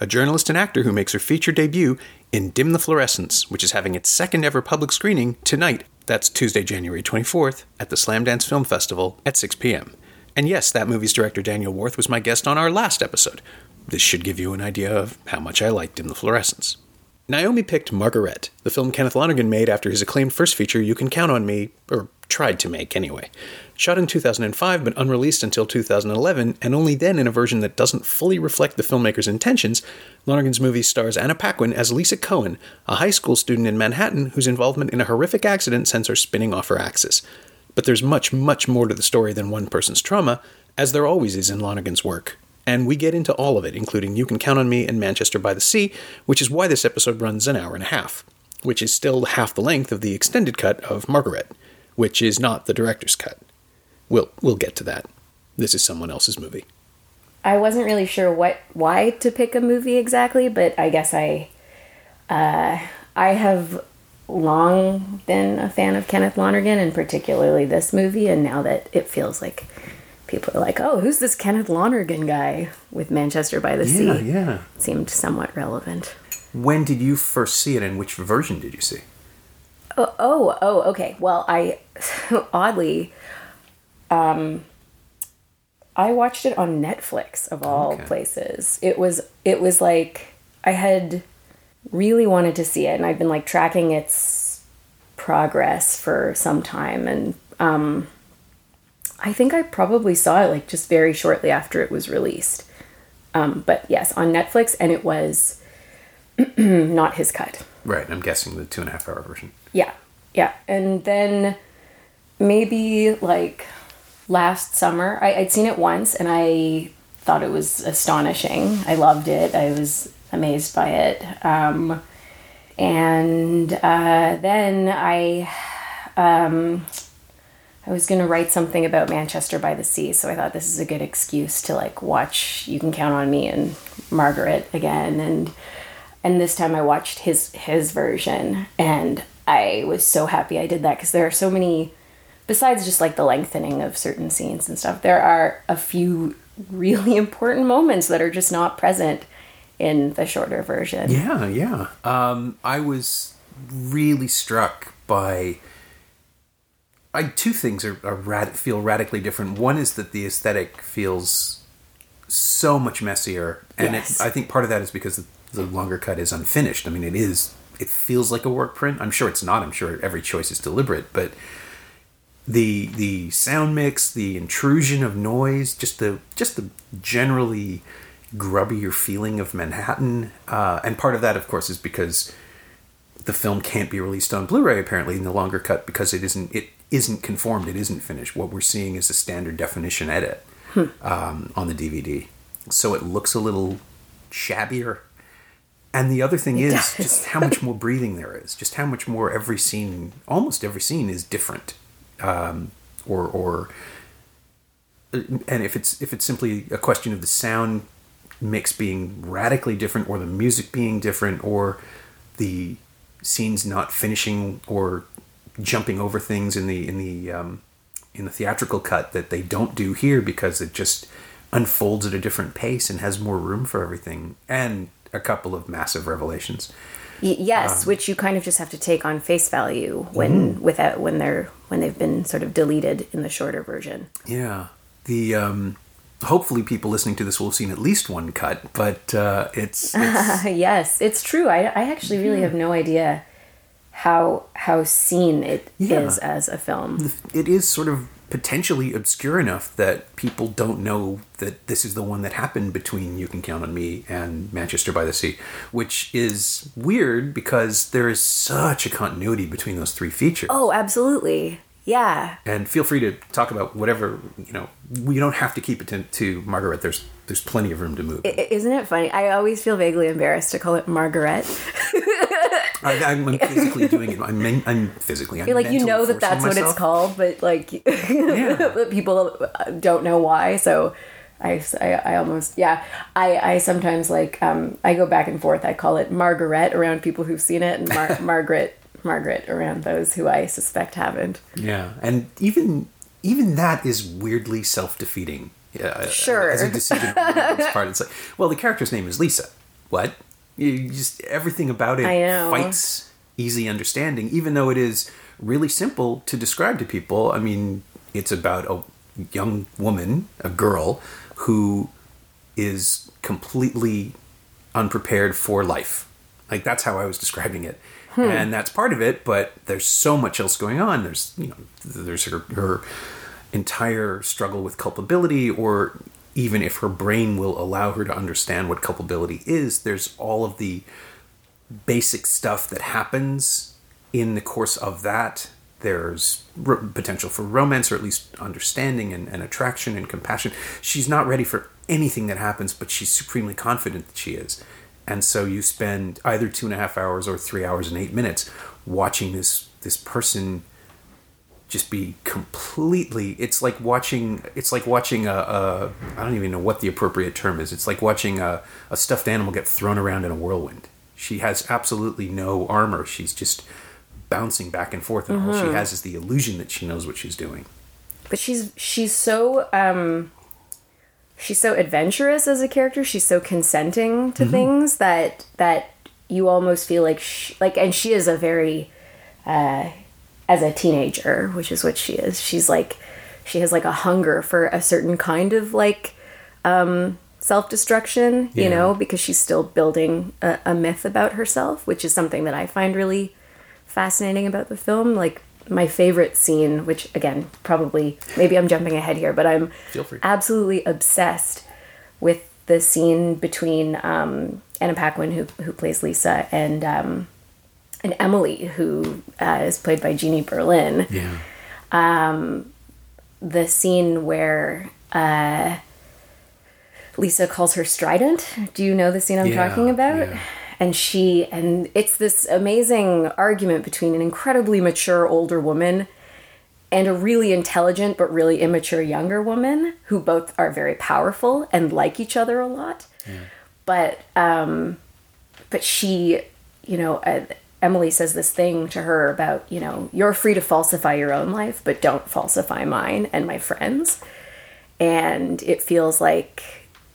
a journalist and actor who makes her feature debut in Dim the Fluorescents, which is having its second ever public screening tonight. That's Tuesday, January 24th, at the Slamdance Film Festival at 6 p.m. And yes, that movie's director Daniel Warth was my guest on our last episode. This should give you an idea of how much I liked Dim the Fluorescents. Naomi picked Margaret, the film Kenneth Lonergan made after his acclaimed first feature, You Can Count on Me, or tried to make anyway. Shot in 2005 but unreleased until 2011, and only then in a version that doesn't fully reflect the filmmaker's intentions, Lonergan's movie stars Anna Paquin as Lisa Cohen, a high school student in Manhattan whose involvement in a horrific accident sends her spinning off her axis. But there's much, much more to the story than one person's trauma, as there always is in Lonergan's work. And we get into all of it, including You Can Count on Me and Manchester by the Sea, which is why this episode runs an hour and a half, which is still half the length of the extended cut of Margaret, which is not the director's cut. We'll, we'll get to that. This is someone else's movie. I wasn't really sure what why to pick a movie exactly, but I guess I uh, I have long been a fan of Kenneth Lonergan and particularly this movie and now that it feels like people are like, "Oh, who's this Kenneth Lonergan guy with Manchester by the Sea?" yeah. It seemed somewhat relevant. When did you first see it and which version did you see? Oh, oh, oh, okay. Well, I oddly um I watched it on Netflix of all Okay. places. It was it was like I had really wanted to see it and I've been like tracking its progress for some time and um I think I probably saw it like just very shortly after it was released. Um but yes, on Netflix and it was not his cut. Right, I'm guessing the two and a half hour version. Yeah, yeah. And then maybe like last summer, I, I'd seen it once and I thought it was astonishing. I loved it. I was amazed by it. Um, and uh, then I. Um, I was gonna write something about Manchester by the Sea, so I thought this is a good excuse to like watch You Can Count on Me and Margaret again, and and this time I watched his his version, and I was so happy I did that because there are so many. Besides just like the lengthening of certain scenes and stuff, there are a few really important moments that are just not present in the shorter version. Yeah, yeah. Um, I was really struck by. I two things are, are rad, feel radically different. One is that the aesthetic feels so much messier, and Yes. it, I think part of that is because the, the longer cut is unfinished. I mean, it is. It feels like a work print. I'm sure it's not. I'm sure every choice is deliberate, but the the sound mix, the intrusion of noise, just the just the generally grubbier feeling of Manhattan, uh, and part of that, of course, is because the film can't be released on Blu-ray apparently in the longer cut because it isn't it isn't conformed, it isn't finished. What we're seeing is a standard definition edit um, on the DVD, so it looks a little shabbier. And the other thing is does. just how much more breathing there is, just how much more every scene, almost every scene, is different, um, or or and if it's if it's simply a question of the sound mix being radically different or the music being different or the scenes not finishing or jumping over things in the in the um, in the theatrical cut that they don't do here because it just unfolds at a different pace and has more room for everything. And a couple of massive revelations Y- yes, which you kind of just have to take on face value when without when they're when they've been sort of deleted in the shorter version. Yeah. The um hopefully people listening to this will have seen at least one cut, but uh it's, it's yes, it's true. I, I actually really have no idea how how seen it is Yeah. as a film. it is sort of potentially obscure enough that people don't know that this is the one that happened between You Can Count on Me and Manchester by the Sea, which is weird because there is such a continuity between those three features. Oh, absolutely. Yeah. And feel free to talk about whatever you know. We don't have to keep it to, to Margaret. There's there's plenty of room to move. I- Isn't it funny? I always feel vaguely embarrassed to call it Margaret. I, I'm physically doing it. I'm, men, I'm physically. I'm You're like you know that that's what it's called, but like but people don't know why. So I, I, I almost yeah I, I sometimes like um, I go back and forth. I call it Margaret around people who've seen it, and Mar- Margaret Margaret around those who I suspect haven't. Yeah, and even even that is weirdly self defeating. Yeah, Sure. As a decision part, it's like, well, the character's name is Lisa. What? You just everything about it fights easy understanding, even though it is really simple to describe to people. I mean, it's about a young woman, a girl, who is completely unprepared for life. Like that's how I was describing it. Hmm. And that's part of it, but there's so much else going on. There's you know there's her her entire struggle with culpability or even if her brain will allow her to understand what culpability is, there's all of the basic stuff that happens in the course of that. There's r- potential for romance, or at least understanding and, and attraction and compassion. She's not ready for anything that happens, but she's supremely confident that she is. And so you spend either two and a half hours or three hours and eight minutes watching this this person just be completely it's like watching it's like watching a, a i don't even know what the appropriate term is. It's like watching a, a stuffed animal get thrown around in a whirlwind. She has absolutely no armor. She's just bouncing back and forth and all she has is the illusion that she knows what she's doing. But she's she's so um she's so adventurous as a character. She's so consenting to things that that you almost feel like she, like and she is a very uh as a teenager which is what she is. She's like she has like a hunger for a certain kind of like um self-destruction you know because she's still building a, a myth about herself which is something that i find really fascinating about the film. Like my favorite scene, which again, probably maybe I'm jumping ahead here, but I'm absolutely obsessed with the scene between um, Anna Paquin, who who plays Lisa, and um, and Emily, who uh, is played by Jeannie Berlin. yeah The scene where. Uh, Lisa calls her strident. Do you know the scene I'm Yeah, talking about? yeah. And she and it's this amazing argument between an incredibly mature older woman and a really intelligent but really immature younger woman who both are very powerful and like each other a lot. But um but she, you know, uh, Emily says this thing to her about, you know, you're free to falsify your own life, but don't falsify mine and my friends. And it feels like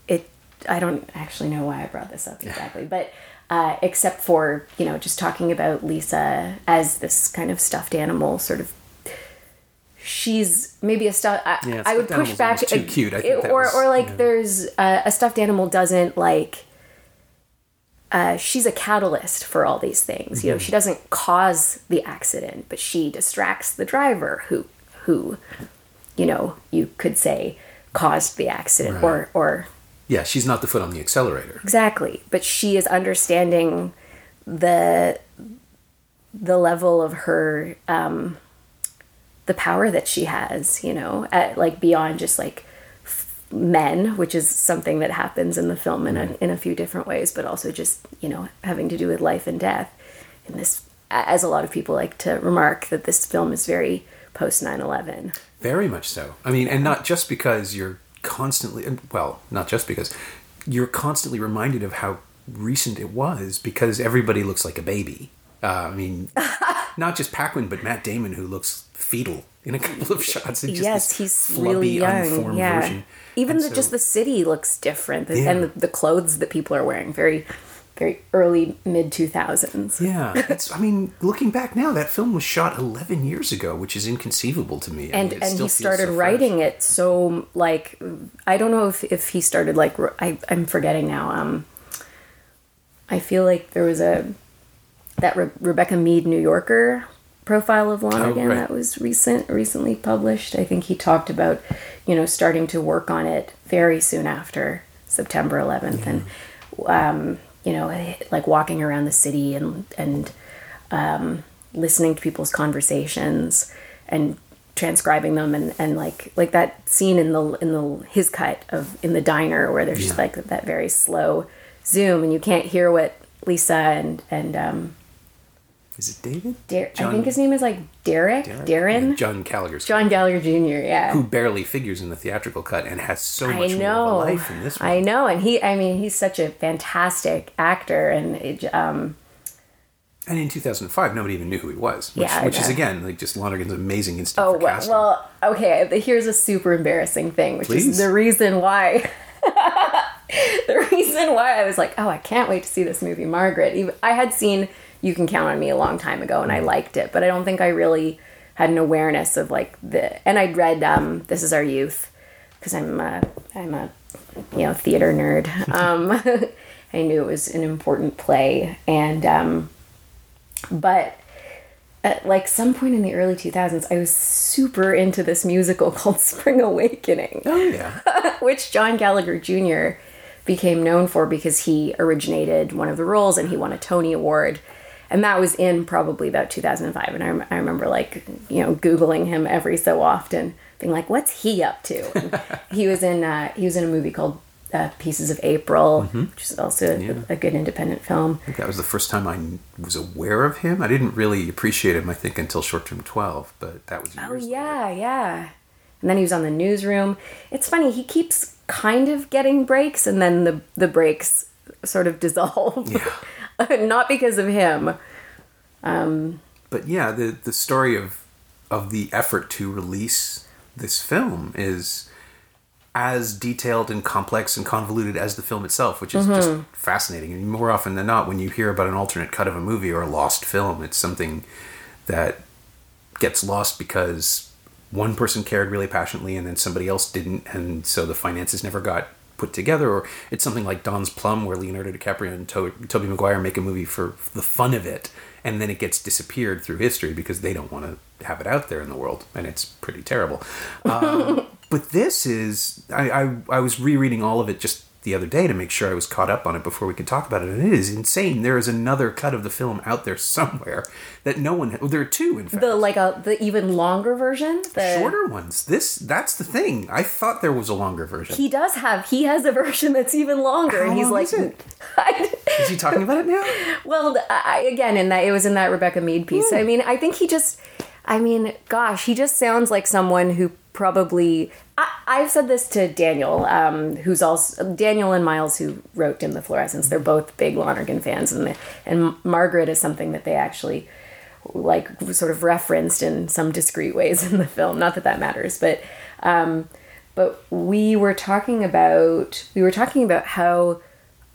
it I don't actually know why I brought this up exactly, but uh, except for you know just talking about Lisa as this kind of stuffed animal, sort of. She's maybe a stuff. I, Yeah, I would push back. too cute. I think it- or was- or like yeah. there's uh, a stuffed animal doesn't like. Uh, she's a catalyst for all these things. Mm-hmm. You know, she doesn't cause the accident, but she distracts the driver who who, you know, you could say caused the accident Right. or or yeah she's not the foot on the accelerator Exactly. But she is understanding the the level of her um the power that she has, you know, at like beyond just like f- men, which is something that happens in the film in a in a few different ways, but also just, you know, having to do with life and death. And this as a lot of people like to remark that this film is very post 9/11. Very much so. I mean, and not just because you're constantly, well, not just because you're constantly reminded of how recent it was because everybody looks like a baby. Uh, I mean, not just Paquin, but Matt Damon, who looks fetal in a couple of shots. It's just yes, he's flubby, really young. unformed Yeah, version. even the, so- just the city looks different, Yeah. and the, the clothes that people are wearing very, very early mid two thousands. Yeah, it's. I mean, looking back now, that film was shot 11 years ago, which is inconceivable to me. I And mean, it and he started so fresh. writing it so like I don't know if if he started like I I'm forgetting now. Um, I feel like there was a that Re- Rebecca Mead New Yorker profile of Lonergan Oh, right. that was recent recently published. I think he talked about you know starting to work on it very soon after September 11th and um, you know like walking around the city and and um, listening to people's conversations and transcribing them and, and like like that scene in the in the his cut of in the diner where there's just like that very slow zoom and you can't hear what Lisa and and um Is it David? I think his name is like Derek, Derek? Darren John Gallagher, John Gallagher Jr. Yeah, who barely figures in the theatrical cut and has so I much more of a life in this one. I know, and he I mean he's such a fantastic actor and it, um And in 2005, nobody even knew who he was. Which, Yeah, which is again like just Lonergan's amazing instinct Oh well, well, okay. Here's a super embarrassing thing, which Please. is the reason why. the reason why I was like, oh, I can't wait to see this movie, Margaret. I had seen You Can Count on Me a long time ago, and I Mm. liked it, but I don't think I really had an awareness of like the. And I'd read um, This Is Our Youth because I'm a, I'm a you know theater nerd. Um, I knew it was an important play, and um, but at like some point in the early 2000s i was super into this musical called spring awakening oh yeah, which john gallagher jr became known for because he originated one of the roles and he won a tony award and that was in probably about 2005 and i, rem- I remember like you know googling him every so often being like what's he up to he was in uh, he was in a movie called uh, pieces of april which is also Yeah. a, a good independent film I think that was the first time I was aware of him. I didn't really appreciate him, I think, until Short Term 12, but that was years Oh later. yeah, yeah. And then he was on the newsroom. It's funny, he keeps kind of getting breaks and then the the breaks sort of dissolve. Not because of him. Um, but yeah, the the story of of the effort to release this film is as detailed and complex and convoluted as the film itself, which is just mm-hmm. fascinating. And more often than not, when you hear about an alternate cut of a movie or a lost film, it's something that gets lost because one person cared really passionately and then somebody else didn't, and so the finances never got put together. Or it's something like Don's Plum, where Leonardo DiCaprio and to- Tobey Maguire make a movie for the fun of it, and then it gets disappeared through history because they don't want to have it out there in the world, and it's pretty terrible. Um, but this is, I, I, I was rereading all of it just the other day to make sure I was caught up on it before we could talk about it. And it is insane. There is another cut of the film out there somewhere that no one. Well, there are two, in fact. The like a the even longer version. The shorter ones. This that's the thing. I thought there was a longer version. he does have he has a version that's even longer How and he's like is? He talking about it now? Well, I, again, in that it was in that Rebecca Mead piece. Hmm. I mean, I think he just, I mean, gosh, he just sounds like someone who probably. I, I've said this to Daniel, um, who's also Daniel and Miles, who wrote in the Fluorescents. They're both big Lonergan fans, and and Margaret is something that they actually like sort of referenced in some discreet ways in the film. Not that that matters, but um, but we were talking about we were talking about how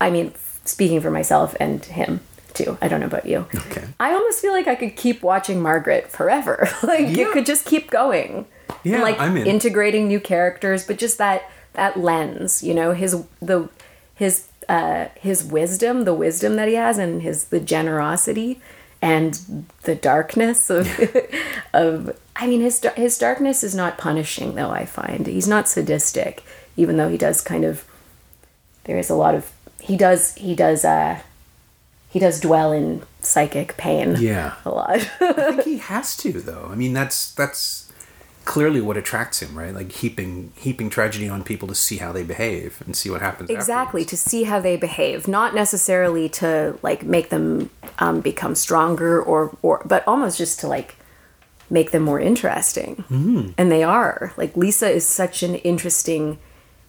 I mean, speaking for myself and him too. I don't know about you. Okay. I almost feel like I could keep watching Margaret forever. like Yeah. it could just keep going. Yeah, like I'm in. integrating new characters, but just that that lens, you know, his the his uh his wisdom, the wisdom that he has and his the generosity and the darkness of of I mean his his darkness is not punishing though I find. He's not sadistic even though he does kind of there is a lot of he does he does uh he does dwell in psychic pain Yeah. a lot. I think he has to though. I mean, that's that's clearly what attracts him, right? Like heaping heaping tragedy on people to see how they behave and see what happens. exactly afterwards. to see how they behave not necessarily to like make them um, become stronger or or but almost just to like make them more interesting mm. and they are like lisa is such an interesting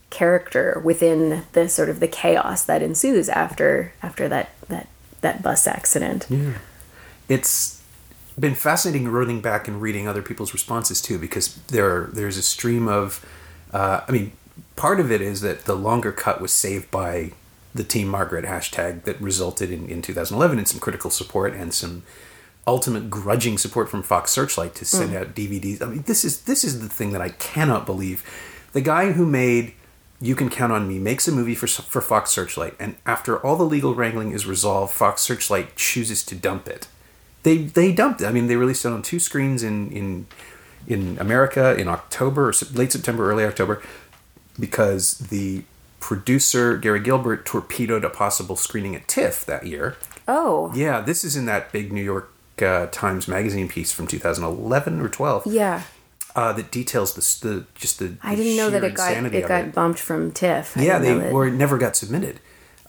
character within the sort of the chaos that ensues after after that that that bus accident Yeah. it's been fascinating running back and reading other people's responses too because there there's a stream of uh, i mean part of it is that the longer cut was saved by the team margaret hashtag that resulted in, in 2011 in some critical support and some ultimate grudging support from fox searchlight to send out dvds i mean this is this is the thing that i cannot believe. The guy who made you Can Count on Me makes a movie for for Fox Searchlight, and after all the legal wrangling is resolved, Fox Searchlight chooses to dump it. They they dumped it. I mean, they released it on two screens in in in America in October, or late September, early October, because the producer Gary Gilbert torpedoed a possible screening at TIFF that year. oh Yeah, this is in that big New York uh, Times Magazine piece from 2011 or 12 yeah uh, that details the, the just the. I didn't know that it got it got bumped from TIFF. I yeah, they were never got submitted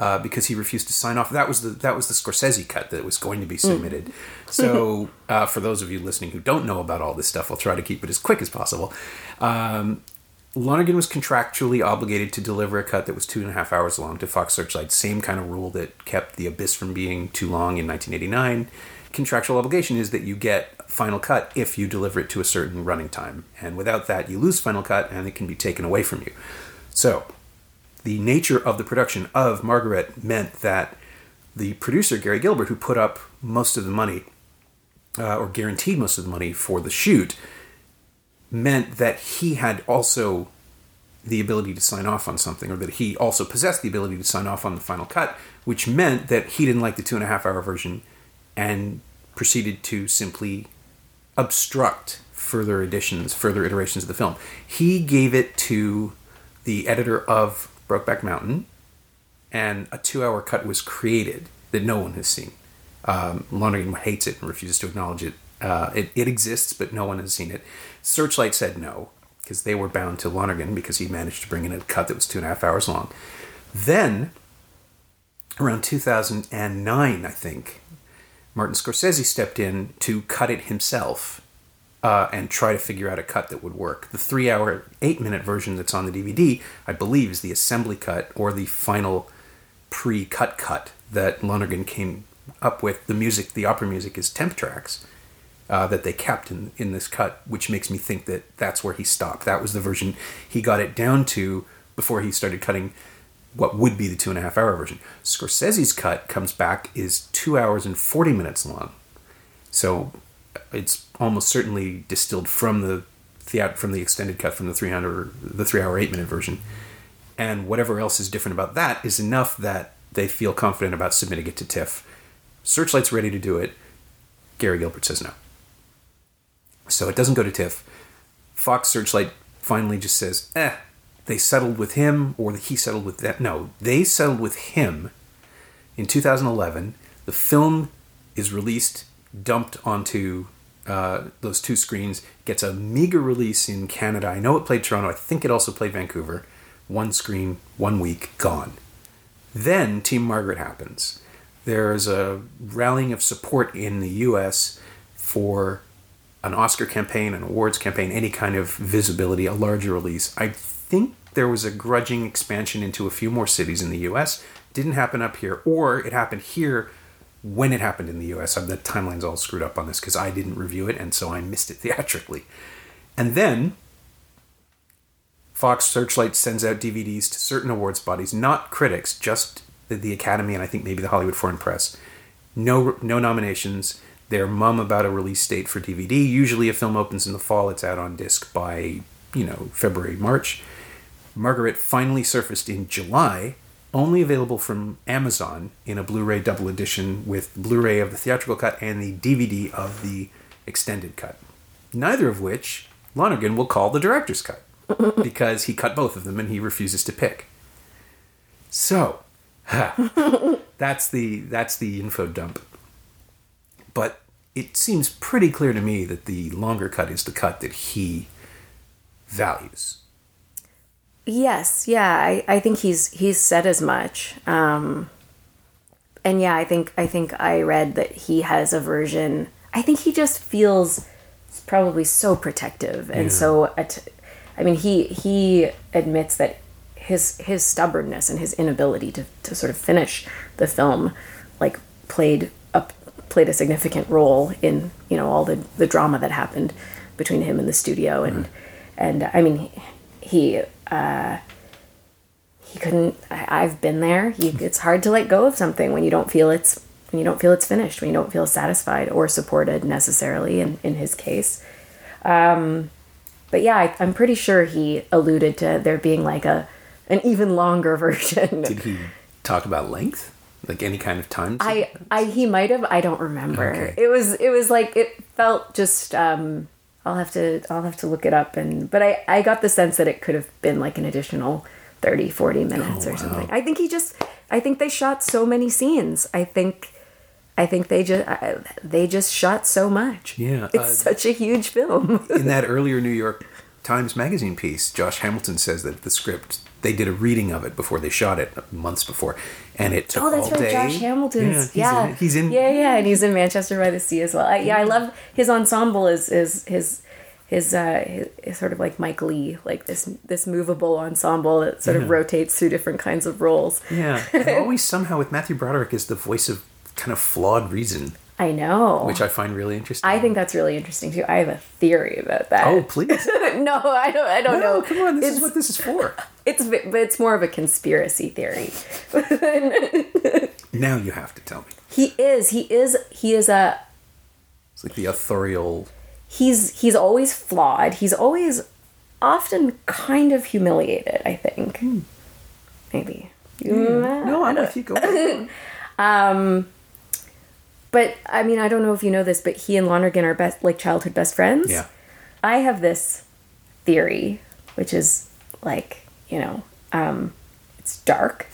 uh, because he refused to sign off. That was the that was the Scorsese cut that was going to be submitted. So uh, for those of you listening who don't know about all this stuff, I'll try to keep it as quick as possible. Um, Lonergan was contractually obligated to deliver a cut that was two and a half hours long to Fox Searchlight. Same kind of rule that kept The Abyss from being too long in 1989. Contractual obligation is that you get final cut if you deliver it to a certain running time, and without that, you lose final cut and it can be taken away from you. So, the nature of the production of Margaret meant that the producer Gary Gilbert, who put up most of the money uh, or guaranteed most of the money for the shoot, meant that he had also the ability to sign off on something, or that he also possessed the ability to sign off on the final cut, which meant that he didn't like the two and a half hour version and proceeded to simply obstruct further editions, further iterations of the film. He gave it to the editor of Brokeback Mountain, and a two hour cut was created that no one has seen. Um, Lonergan hates it and refuses to acknowledge it. Uh, it. It exists, but no one has seen it. Searchlight said no, because they were bound to Lonergan because he managed to bring in a cut that was two and a half hours long. Then, around 2009, I think, Martin Scorsese stepped in to cut it himself uh, and try to figure out a cut that would work. The three hour, eight minute version that's on the DVD, I believe, is the assembly cut or the final pre cut cut that Lonergan came up with. The music, the opera music, is temp tracks. Uh, that they kept in, in this cut, which makes me think that that's where he stopped. That was the version he got it down to before he started cutting what would be the two and a half hour version. Scorsese's cut comes back is two hours and 40 minutes long. So it's almost certainly distilled from the theat- from the extended cut from the 300 the 3 hour 8 minute version. And whatever else is different about that is enough that they feel confident about submitting it to TIFF. Searchlight's ready to do it. Gary Gilbert says no. So it doesn't go to TIFF. Fox Searchlight finally just says, eh, they settled with him or he settled with that. No, they settled with him in 2011. The film is released, dumped onto uh, those two screens, gets a meager release in Canada. I know it played Toronto. I think it also played Vancouver. One screen, one week, gone. Then Team Margaret happens. There's a rallying of support in the US for an Oscar campaign, an awards campaign, any kind of visibility, a larger release. I think there was a grudging expansion into a few more cities in the US. Didn't happen up here, or it happened here when it happened in the US. The timeline's all screwed up on this because I didn't review it, and so I missed it theatrically. And then Fox Searchlight sends out DVDs to certain awards bodies, not critics, just the, the Academy and I think maybe the Hollywood Foreign Press. No, no nominations. They're mum about a release date for DVD. Usually, a film opens in the fall, it's out on disc by you know February, March. Margaret finally surfaced in July, only available from Amazon in a Blu-ray double edition with Blu-ray of the theatrical cut and the DVD of the extended cut. Neither of which Lonergan will call the director's cut because he cut both of them and he refuses to pick. So, that's the that's the info dump. But it seems pretty clear to me that the longer cut is the cut that he values. Yes, yeah, I, I think he's he's said as much. Um, and yeah, I think I think I read that he has a version. I think he just feels probably so protective and Yeah. so. At, I mean, he he admits that his his stubbornness and his inability to, to sort of finish the film, like played a played a significant role in you know all the the drama that happened between him and the studio and and I mean he uh, he couldn't I, I've been there he, it's hard to let go of something when you don't feel it's when you don't feel it's finished when you don't feel satisfied or supported necessarily in, in his case um, but yeah I, I'm pretty sure he alluded to there being like a an even longer version Did he talk about length? Like any kind of time? I, I he might have I don't remember. Okay. It was it was like it felt just um I'll have to I'll have to look it up and but I I got the sense that it could have been like an additional 30 40 minutes Oh, or wow. something. I think he just I think they shot so many scenes. I think I think they just they just shot so much. Yeah, it's uh, such a huge film. in that earlier New York Times Magazine piece, Josh Hamilton says that the script they did a reading of it before they shot it months before, and it took Oh, that's all right, day. Josh Hamilton's. Yeah, Yeah, he's in. He's in Yeah, yeah, and he's in Manchester by the Sea as well. I, yeah, I love his ensemble. Is is his his uh his, his sort of like Mike Leigh, like this this movable ensemble that sort of rotates through different kinds of roles. Yeah, and always somehow with Matthew Broderick is the voice of kind of flawed reason, I know. which I find really interesting. I think that's really interesting too. I have a theory about that. Oh, please. no, I don't. I don't No, know. come on. This is what this is for. It's but it's more of a conspiracy theory. Now you have to tell me. He is. He is. He is a. It's like the authorial. He's he's always flawed. He's always often kind of humiliated. I think. Hmm. Maybe. Hmm. Mm, no, I'm with you. Go. on. But I mean, I don't know if you know this, but he and Lonergan are best like childhood best friends. Yeah. I have this theory, which is like, you know, um, it's dark,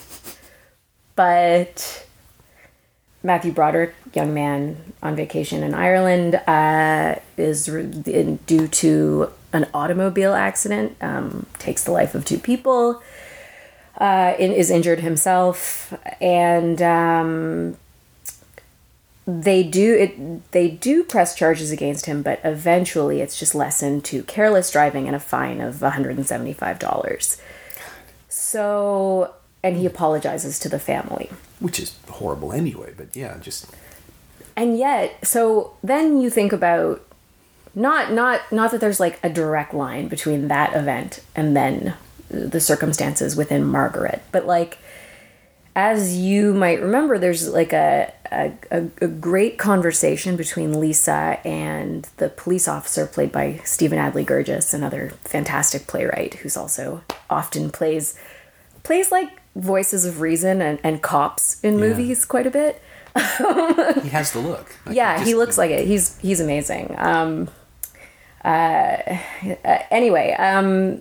but Matthew Broderick, young man on vacation in Ireland, uh, is re- in, due to an automobile accident, um, takes the life of two people, uh, in, is injured himself, and um, they do it they do press charges against him but eventually it's just lessened to careless driving and a fine of $175 so and he apologizes to the family. Which is horrible anyway, but yeah, just and yet so then you think about not not not that there's like a direct line between that event and then the circumstances within margaret but like as you might remember there's like a a, a, great conversation between lisa and the police officer played by stephen adly guirgis another fantastic playwright who's also often plays plays like voices of reason and, and cops in movies quite a bit he has the look. Like, yeah, just- he looks like it. He's he's amazing. Um, uh, anyway, um,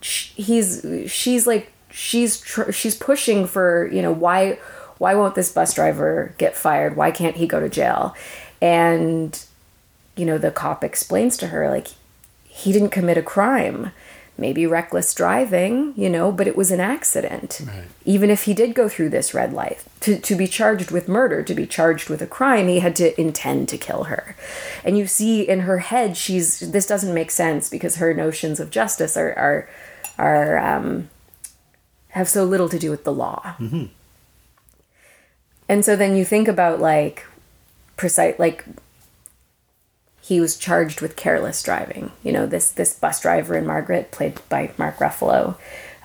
he's she's like she's tr- she's pushing for you know why why won't this bus driver get fired? Why can't he go to jail? And you know the cop explains to her like he didn't commit a crime maybe reckless driving you know but it was an accident Right. even if he did go through this red light to, to be charged with murder to be charged with a crime he had to intend to kill her and you see in her head she's this doesn't make sense because her notions of justice are are are um have so little to do with the law and so then you think about like precise like he was charged with careless driving. You know, this this bus driver in Margaret, played by Mark Ruffalo,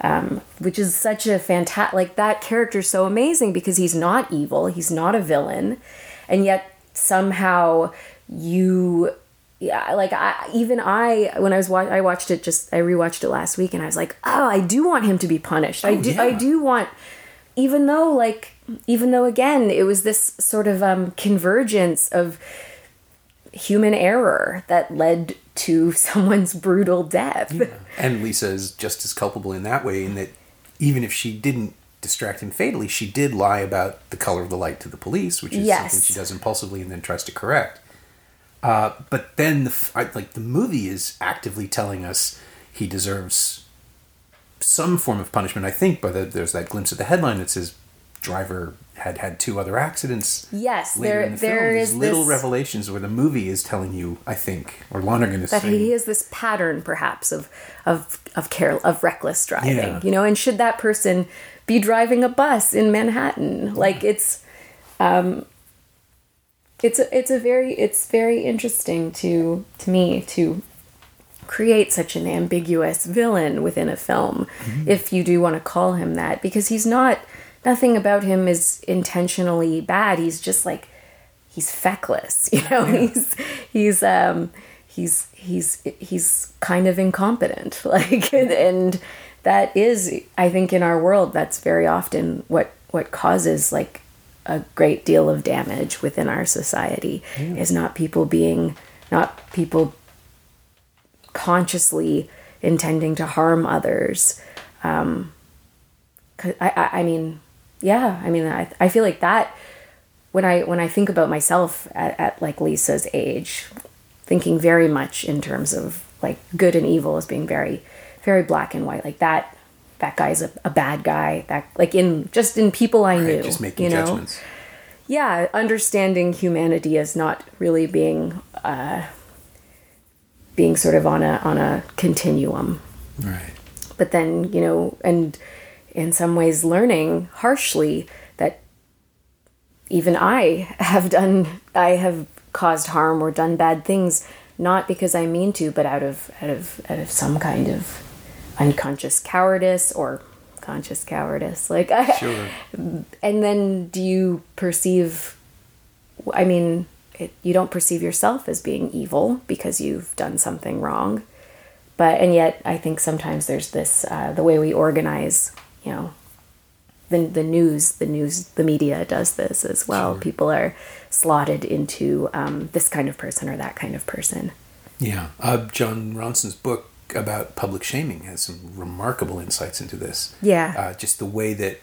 um, which is such a fantastic. Like that character's so amazing because he's not evil, he's not a villain, and yet somehow you. Yeah, like I even I when I was wa- I watched it just I rewatched it last week and I was like, "Oh, I do want him to be punished. I do I do want even though like even though again it was this sort of um convergence of human error that led to someone's brutal death. And Lisa is just as culpable in that way, in that even if she didn't distract him fatally, she did lie about the color of the light to the police, which is Yes. something she does impulsively and then tries to correct. Uh, but then, the like the movie is actively telling us he deserves some form of punishment. I think, but there's that glimpse at the headline that says driver had had two other accidents. Yes, there in the there These little this, revelations where the movie is telling you, I think, or Lonergan is that saying, he has this pattern perhaps of of of care of reckless driving. Yeah. You know, and should that person be driving a bus in Manhattan? Like it's um it's a, it's a very it's very interesting to to me to create such an ambiguous villain within a film if you do want to call him that because he's not nothing about him is intentionally bad. He's just like he's feckless you know? He's he's um he's he's he's kind of incompetent like and, and that is i think in our world that's very often what what causes like a great deal of damage within our society is not people being not people consciously intending to harm others. Um, I, I, I mean, yeah, I mean, I, I feel like that when I when I think about myself at, at like Lisa's age, thinking very much in terms of like good and evil as being very very black and white. Like that that guy's a, a bad guy. That like in just in people I knew, just making you know? judgments. yeah, understanding humanity as not really being uh, being sort of on a on a continuum, Right. but then you know, and in some ways, learning harshly that even I have done, I have caused harm or done bad things, not because I mean to, but out of out of out of some kind of unconscious cowardice or conscious cowardice. Like I, Sure. and then do you perceive i mean it, you don't perceive yourself as being evil because you've done something wrong but and yet i think sometimes there's this uh, the way we organize you know the, the news the news the media does this as well Sure. people are slotted into um, this kind of person or that kind of person Yeah. Uh, Jon Ronson's book about public shaming has some remarkable insights into this. Yeah. Uh, just the way that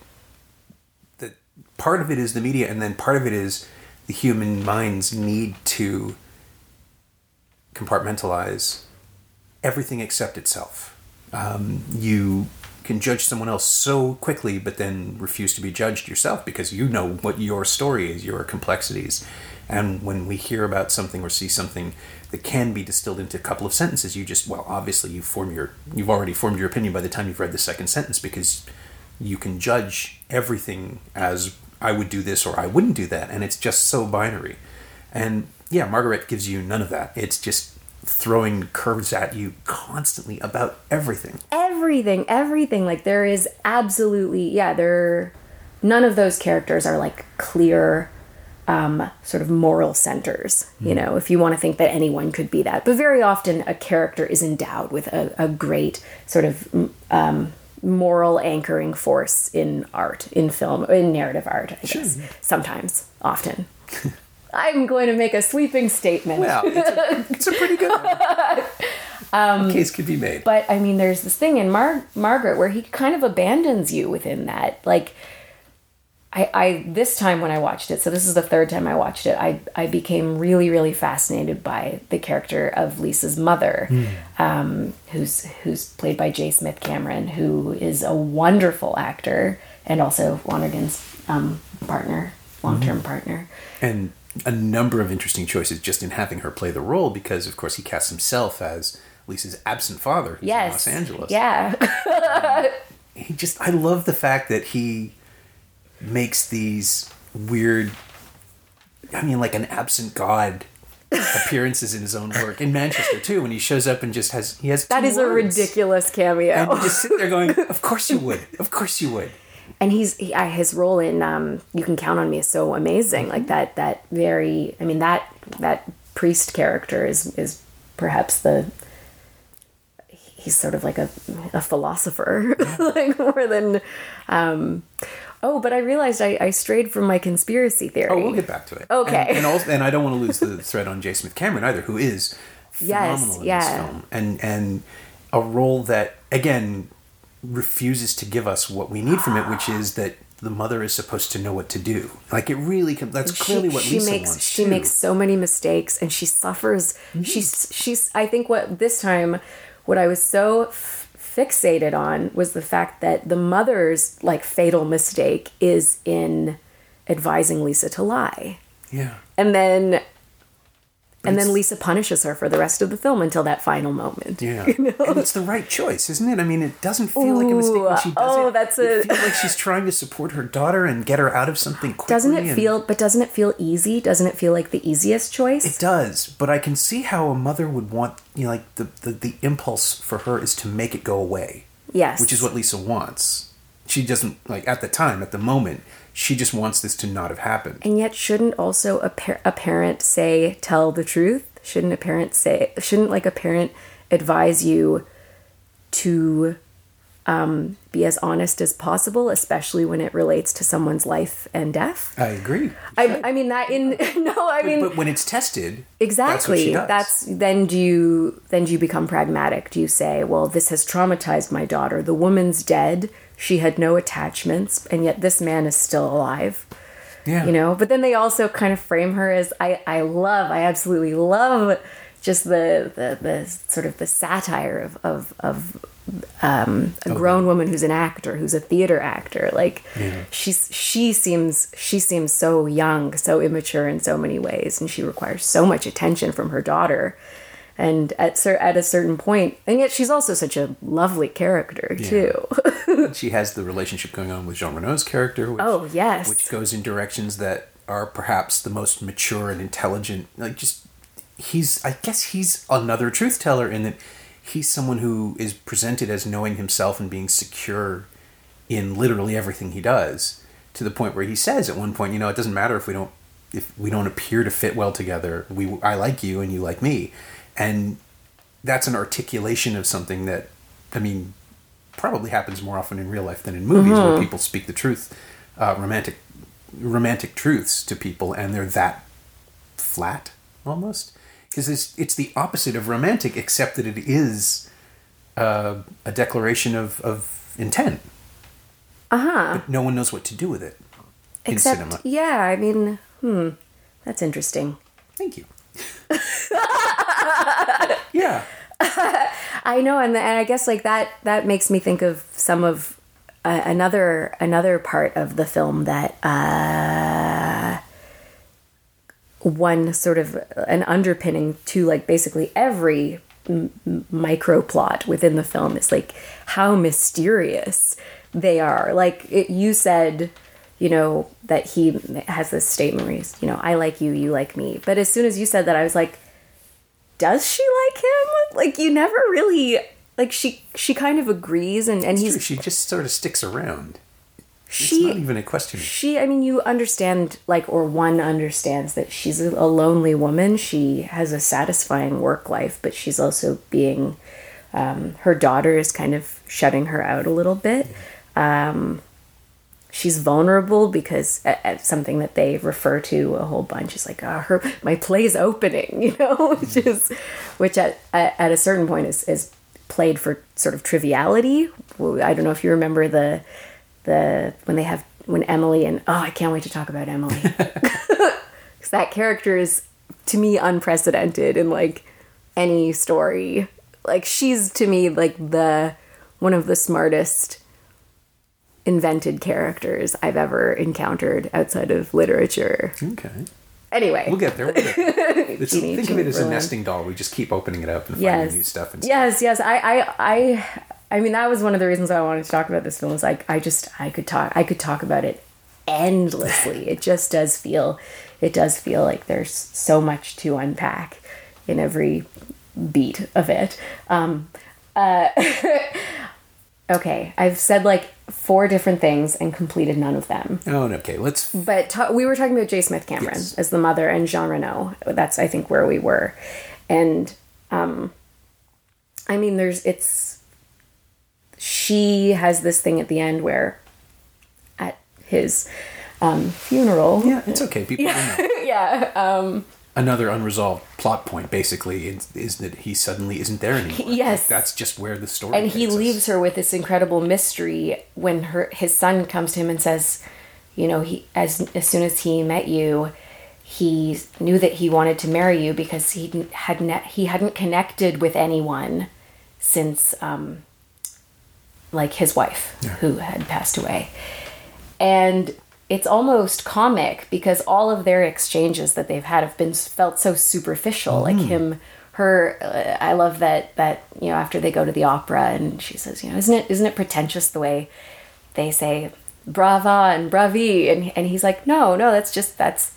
that part of it is the media, and then part of it is the human mind's need to compartmentalize everything except itself. Um, you can judge someone else so quickly, but then refuse to be judged yourself because you know what your story is, your complexities. And when we hear about something or see something that can be distilled into a couple of sentences, you just well, obviously you form your you've already formed your opinion by the time you've read the second sentence because you can judge everything as I would do this or I wouldn't do that, and it's just so binary. And yeah, Margaret gives you none of that. It's just throwing curves at you constantly about everything. everything everything like there is absolutely yeah there none of those characters are like clear um, sort of moral centers you know if you want to think that anyone could be that but very often a character is endowed with a, a great sort of um, moral anchoring force in art in film in narrative art i guess sometimes often i'm going to make a sweeping statement Well, it's a, it's a pretty good one. um, case could be made. But I mean, there's this thing in Mar- Margaret where he kind of abandons you within that. Like, I, I this time when I watched it, so this is the third time I watched it, I I became really really fascinated by the character of Lisa's mother, um, who's who's played by J. Smith Cameron, who is a wonderful actor and also Lonergan's um, partner, long term partner. and a number of interesting choices just in having her play the role because, of course, he casts himself as Lisa's absent father Yes, in Los Angeles. Yeah, he just I love the fact that he makes these weird I mean like an absent god appearances in his own work. In Manchester too when he shows up and just has he has that is a ridiculous cameo. and you just sit there going of course you would. Of course you would. And he's he, his role in um, "You Can Count on Me" is so amazing. Like that that very I mean that that priest character is is perhaps the he's sort of like a a philosopher like more than um oh but I realized I, I strayed from my conspiracy theory. oh we'll get back to it Okay. and, and, also, and I don't want to lose the thread on J Smith Cameron either who is Yes, phenomenal in yeah. this film and and a role that again refuses to give us what we need from it which is that the mother is supposed to know what to do like it really that's clearly what Lisa makes wants she too. makes so many mistakes and she suffers mm-hmm. she's she's i think what this time what i was so fixated on was the fact that the mother's like fatal mistake is in advising lisa to lie. Yeah. And then and then lisa punishes her for the rest of the film until that final moment Yeah, and it's the right choice, isn't it? I mean, it doesn't feel like a mistake when she does oh, it. that's it a- feels like she's trying to support her daughter and get her out of something quickly. doesn't it and- feel but doesn't it feel easy doesn't it feel like the easiest choice It does, but I can see how a mother would want. You know, like the, the the impulse for her is to make it go away, yes which is what Lisa wants. She doesn't like at the time, at the moment. She just wants this to not have happened. And yet, shouldn't also a, par- a parent say, tell the truth? Shouldn't a parent say, shouldn't like a parent advise you to um, be as honest as possible, especially when it relates to someone's life and death? I agree. I, I mean, that in, no, I mean, but when it's tested, exactly That's, that's, then do you then do you become pragmatic do you say well this has traumatized my daughter the woman's dead she had no attachments and yet this man is still alive Yeah. You know, but then they also kind of frame her as I I love, I absolutely love just the the, the sort of the satire of of, of um, a grown woman who's an actor, who's a theater actor. Like Yeah. she's she seems she seems so young, so immature in so many ways, and she requires so much attention from her daughter. And at cer- at a certain point, and yet she's also such a lovely character too. she has the relationship going on with Jean Reno's character, which, Oh, yes. which goes in directions that are perhaps the most mature and intelligent. Like, just he's, I guess he's another truth teller in that he's someone who is presented as knowing himself and being secure in literally everything he does, to the point where he says at one point, you know, it doesn't matter if we don't if we don't appear to fit well together. We I like you and you like me, and that's an articulation of something that I mean probably happens more often in real life than in movies where people speak the truth, uh, romantic romantic truths to people, and they're that flat almost because it's it's the opposite of romantic, except that it is uh, a declaration of of intent. Uh huh. But no one knows what to do with it in Except, cinema. yeah, I mean, hmm, that's interesting. Thank you. yeah. I know, and, and I guess like that that makes me think of some of uh, another another part of the film that uh, one sort of an underpinning to like basically every m- micro plot within the film is like how mysterious they are. Like it, you said, you know that he has this statement where he's, you know, I like you, you like me. But as soon as you said that, I was like does she like him? Like you never really like she she kind of agrees and and he's she just sort of sticks around. she it's not even a question. she I mean you understand like or one understands that she's a, a lonely woman. She has a satisfying work life, but she's also being um, her daughter is kind of shutting her out a little bit. Um, she's vulnerable because uh, uh, something that they refer to a whole bunch is like uh, her my play's opening you know which is which at, at at a certain point is is played for sort of triviality. I don't know if you remember the the when they have when emily and oh i can't wait to talk about emily. Because that character is to me unprecedented in like any story. Like she's to me like the one of the smartest invented characters I've ever encountered outside of literature. Okay. Anyway, We'll get there. We'll get there. Think of it as a nesting doll. We just keep opening it up and yes, finding new stuff. And yes, yes. I, I, I, I mean, that was one of the reasons I wanted to talk about this film. Was like, I just, I could talk, I could talk about it endlessly. it just does feel, it does feel like there's so much to unpack in every beat of it. Um, uh, okay, I've said like four different things and completed none of them. Oh, no, okay. Let's. But ta- we were talking about J. Smith Cameron Yes. as the mother and Jean Reno. That's I think where we were, and um, I mean, there's it's she has this thing at the end where at his um, funeral, Yeah, it's okay. People know. yeah, um, Another unresolved plot point, basically, is, is that he suddenly isn't there anymore. Yes. Like, that's just where the story. and he us. leaves her with this incredible mystery when her his son comes to him and says you know he as as soon as he met you he knew that he wanted to marry you because he had ne- he hadn't connected with anyone since um like his wife who had passed away and it's almost comic because all of their exchanges that they've had have been felt so superficial. Like him her uh, i love that that you know after they go to the opera and she says you know isn't it isn't it pretentious the way they say brava and bravi? And and he's like no no that's just that's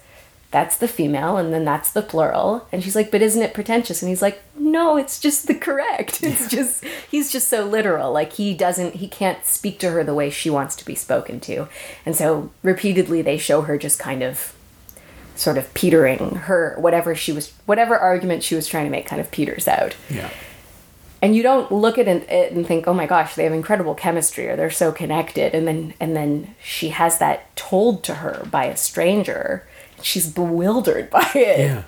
that's the female and then that's the plural. And she's like but isn't it pretentious? And he's like no it's just the correct. It's just he's just so literal. Like he doesn't he can't speak to her the way she wants to be spoken to. And so repeatedly they show her just kind of sort of petering her whatever she was whatever argument she was trying to make kind of peters out. Yeah. and you don't look at it and think, "Oh my gosh, they have incredible chemistry, or they're so connected." And then and then she has that told to her by a stranger. She's bewildered by it, Yeah.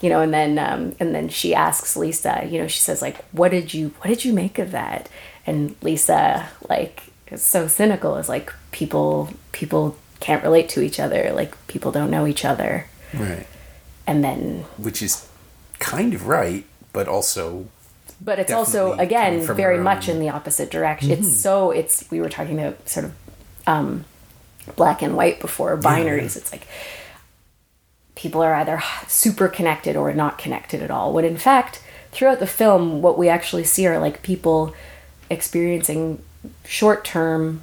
you know. And then um, and then she asks Lisa, you know, she says like, "What did you What did you make of that?" And Lisa like is so cynical is like, "People people can't relate to each other like people don't know each other Right. and then Which is kind of right, but also but it's also again very much in the opposite direction it's so it's we were talking about sort of um black and white before binaries it's like people are either super connected or not connected at all when in fact throughout the film what we actually see are like people experiencing short-term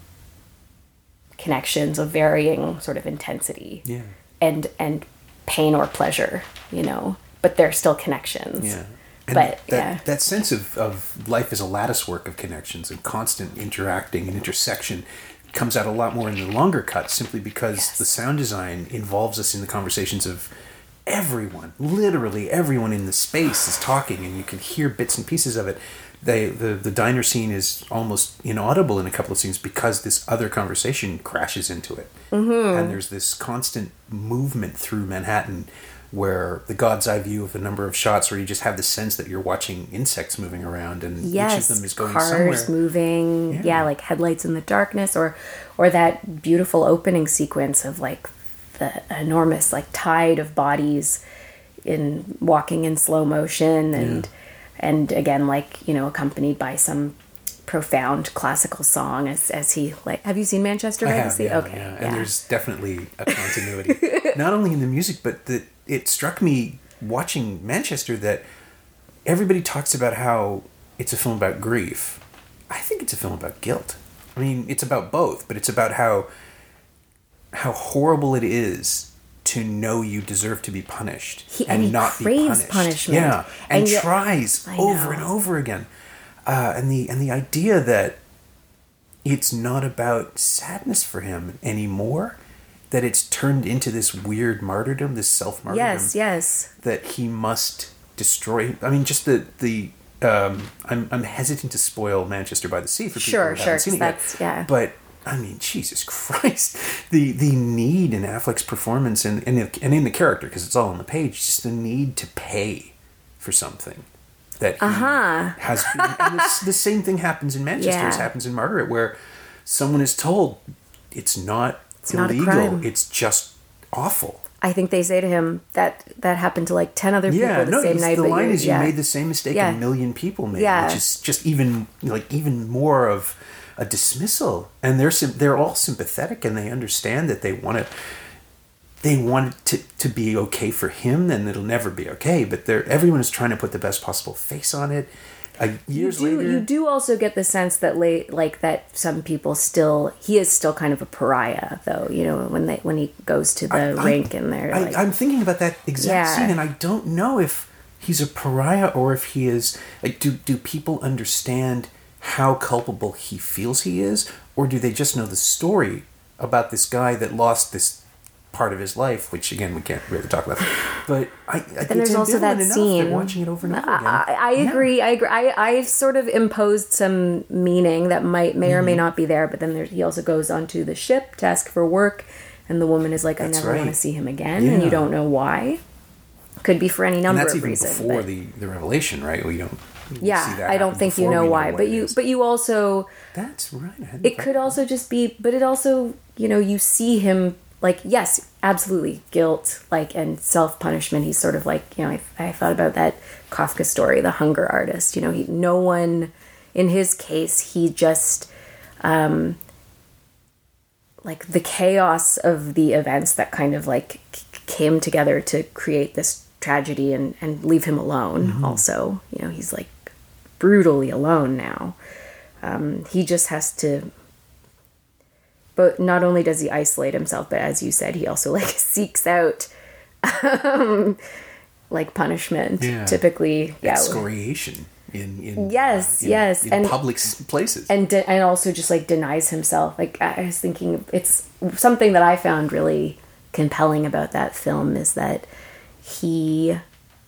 connections of varying sort of intensity Yeah. and and pain or pleasure you know but they're still connections Yeah. And but that, yeah that sense of, of life as a lattice work of connections and constant interacting and intersection comes out a lot more in the longer cut simply because Yes. the sound design involves us in the conversations of everyone literally everyone in the space is talking and you can hear bits and pieces of it they the, the diner scene is almost inaudible in a couple of scenes because this other conversation crashes into it Mm-hmm. and there's this constant movement through manhattan where the god's eye view of a number of shots where you just have the sense that you're watching insects moving around and yes each of them is going cars somewhere moving yeah. Yeah. like headlights in the darkness or or that beautiful opening sequence of like the enormous like tide of bodies in walking in slow motion and and again like you know accompanied by some profound classical song as as he like have you seen Manchester I by the have, Sea? yeah, okay yeah. yeah. And there's definitely a continuity, not only in the music, but that it struck me watching Manchester that everybody talks about how it's a film about grief. I think it's a film about guilt. I mean, it's about both, but it's about how how horrible it is to know you deserve to be punished He- and he craves punishment. Yeah, and, And yet- tries over and over again. Uh, and the and the idea that it's not about sadness for him anymore that it's turned into this weird martyrdom this self martyrdom yes yes that he must destroy i mean just the the um i'm i'm hesitant to spoil manchester by the sea for people Sure, who sure, haven't seen it yet. yeah. but i mean jesus christ the the need in affleck's performance and and, and in the character because it's all on the page just the need to pay for something that he Uh-huh. has been, and the, the same thing happens in manchester as happens in margaret where someone is told it's not It's illegal it's just awful I think they say to him that that happened to like 10 other people yeah, the no. same night the line is you yeah. made the same mistake Yeah. a million people made, Yeah. which is just even like even more of a dismissal. And they're they're all sympathetic and they understand that they want to they want it to, to be okay for him, then it'll never be okay. But they're everyone is trying to put the best possible face on it. Uh, years you do, later, you do also get the sense that late like that some people still he is still kind of a pariah though you know when they when he goes to the I- rink and they're I, like I'm thinking about that exact Yeah. scene, and I don't know if he's a pariah or if he is like. Do do people understand how culpable he feels he is, or do they just know the story about this guy that lost this part of his life? Which again, we can't really talk about. But I, I then there's it's also that ambivalent enough scene watching it over and over again. I, I Yeah. agree. I agree. I, I've sort of imposed some meaning that might may Mm-hmm. or may not be there, but then there, he also goes onto the ship to ask for work, and the woman is like, "I That's never want to see him again," and you don't know why. Could be for any And number that's of even reasons. before but- the, the revelation, right? We don't. we see yeah, I don't think you know why, what but you but you also That's right. It could also just be but it also you know you see him like yes absolutely guilt like and self-punishment. He's sort of like you know i, I thought about that kafka story the hunger artist. You know he no one in his case he just um like the chaos of the events that kind of like c- came together to create this tragedy and and leave him alone also. You know he's like brutally alone now. Um, he just has to but not only does he isolate himself but as you said he also like seeks out um, like punishment Yeah. typically yeah excoriation in, in Yes, in- yes, in and- public places. and de- and also just like denies himself like I was thinking it's something that i found really compelling about that film is that he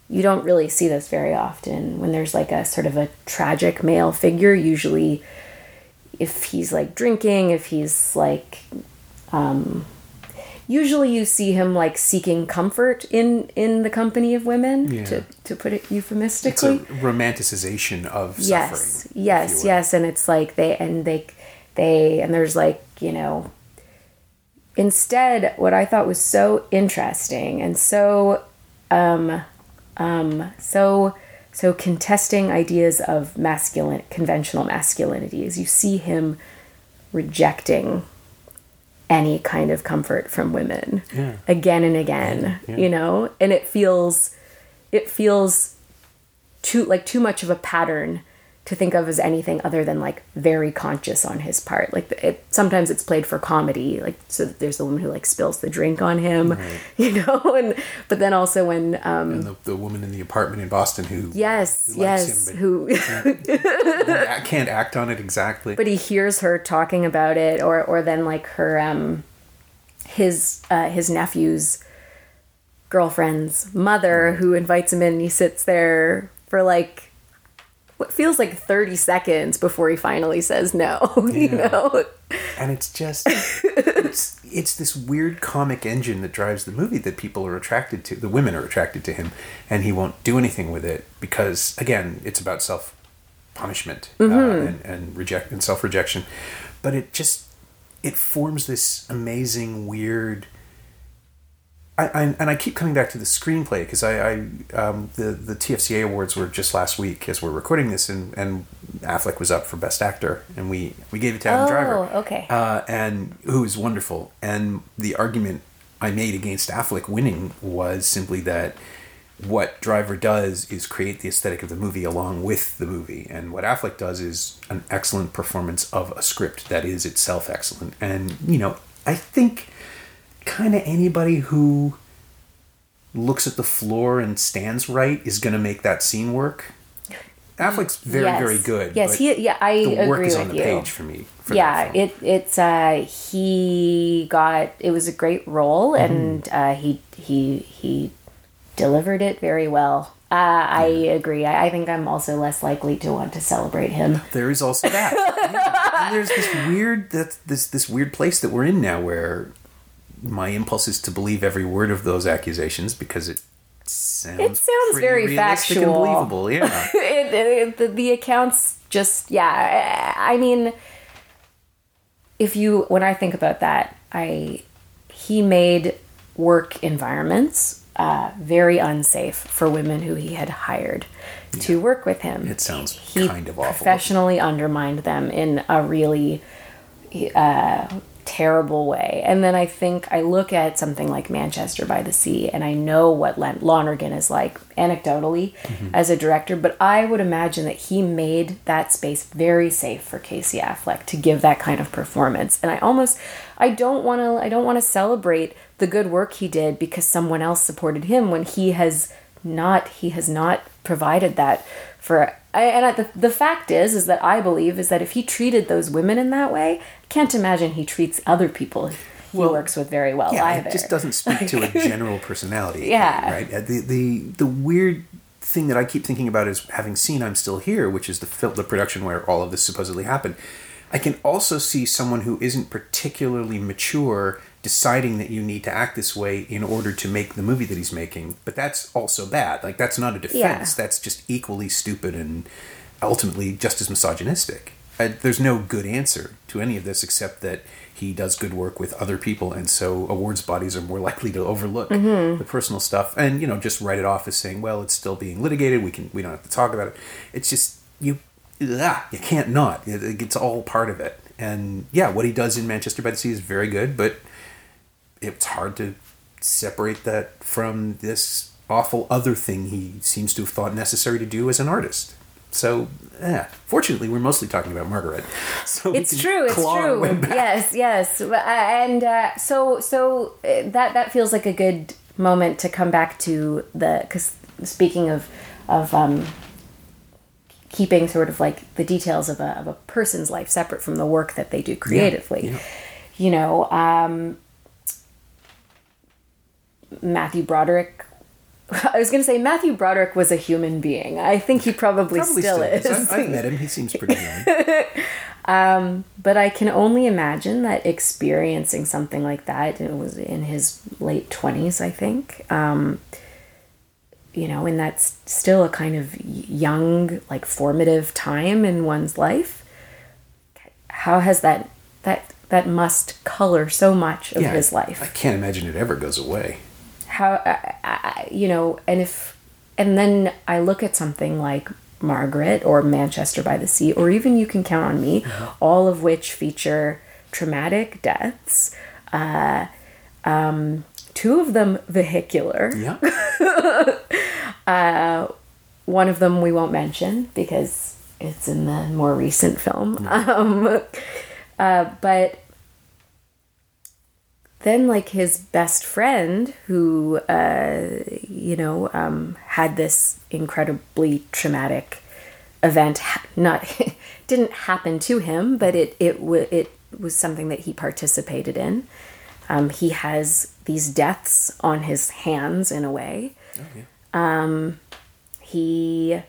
you don't really see this very often when there's like a sort of a tragic male figure usually if he's like drinking if he's like um usually you see him like seeking comfort in in the company of women Yeah. to to put it euphemistically it's a romanticization of yes yes yes and it's like they and they they and there's like you know instead, what I thought was so interesting and so, um, um, so, so contesting ideas of masculine, conventional masculinity is you see him rejecting any kind of comfort from women Yeah. again and again, you know, and it feels, it feels too like too much of a pattern to think of as anything other than like very conscious on his part. Like it sometimes it's played for comedy, like so there's the woman who like spills the drink on him, you know, and but then also when um And the, the woman in the apartment in Boston who yes, yes, him, who but can't act on it exactly. but he hears her talking about it or or then like her um his uh his nephew's girlfriend's mother who invites him in and he sits there for like what feels like 30 seconds before he finally says no you know? And it's just it's, it's this weird comic engine that drives the movie that people are attracted to the women are attracted to him and he won't do anything with it because again it's about self punishment uh, and, and reject and self rejection but it just it forms this amazing weird I, I, and I keep coming back to the screenplay because I, I um, the the TFCA awards were just last week as we're recording this, and, and Affleck was up for Best Actor, and we, we gave it to Adam Oh, Driver, okay. uh, and who is wonderful. And the argument I made against Affleck winning was simply that what Driver does is create the aesthetic of the movie along with the movie, and what Affleck does is an excellent performance of a script that is itself excellent. And you know, I think kind of anybody who looks at the floor and stands right is going to make that scene work. Affleck's very, Yes. very good. yes he yeah i the work agree is on the you page for me. for yeah it it's uh he got it was a great role Mm-hmm. and uh he he he delivered it very well uh, I agree. I, I think I'm also less likely to want to celebrate him. There is also that. Yeah. There's this weird that this this weird place that we're in now where my impulse is to believe every word of those accusations because it sounds It sounds very realistic and factual. believable. Yeah. it, it, the, the accounts just yeah I, mean if you when i think about that i he made work environments uh, very unsafe for women who he had hired to work with him It sounds he kind of awful. professionally undermined them in a really uh, terrible way. And then I think I look at something like Manchester by the Sea, and I know what Len- Lonergan is like anecdotally Mm-hmm. as a director, but I would imagine that he made that space very safe for Casey Affleck to give that kind of performance. And I almost, I don't want to, I don't want to celebrate the good work he did because someone else supported him when he has not, he has not provided that for and I, the, the fact is is that i believe is that if he treated those women in that way i can't imagine he treats other people he Well, works with very well yeah, either it just doesn't speak to a general personality. Yeah. right. Uh, The the the weird thing that I keep thinking about is having seen "I'm Still Here," which is the fil- the production where all of this supposedly happened. I can also see someone who isn't particularly mature deciding that you need to act this way in order to make the movie that he's making. But that's also bad. Like that's not a defense. Yeah. That's just equally stupid and ultimately just as misogynistic. Uh, there's no good answer to any of this except that he does good work with other people, and so awards bodies are more likely to overlook the personal stuff and you know just write it off as saying, "Well, it's still being litigated. We can we don't have to talk about it." It's just you, ah, you can't not. It, it's all part of it. And yeah, what he does in Manchester by the Sea is very good, but it's hard to separate that from this awful other thing he seems to have thought necessary to do as an artist. So, yeah. Fortunately, we're mostly talking about Margaret. So it's true it's claw our way true yes yes Uh, and uh, so so uh, that that feels like a good moment to come back to the because speaking of of um keeping sort of like the details of a, of a person's life separate from the work that they do creatively yeah. you know um matthew broderick I was going to say Matthew Broderick was a human being. I think he probably, Probably still, is. I've, I've met him. He seems pretty young. But I can only imagine that experiencing something like that, it was in his late 20s, I think. Um, you know, and that's still a kind of young, like formative time in one's life. How has that that that must color so much of Yeah, his life I can't imagine it ever goes away. How I, I, you know and if and then i look at something like margaret or manchester by the sea or even you can count on me all of which feature traumatic deaths uh, um, two of them vehicular. Yeah. one of them we won't mention because it's in the more recent film. Um, uh, but then like his best friend who uh, you know um, had this incredibly traumatic event not didn't happen to him but it it, w- it was something that he participated in. Um, he has these deaths on his hands in a way. Um, he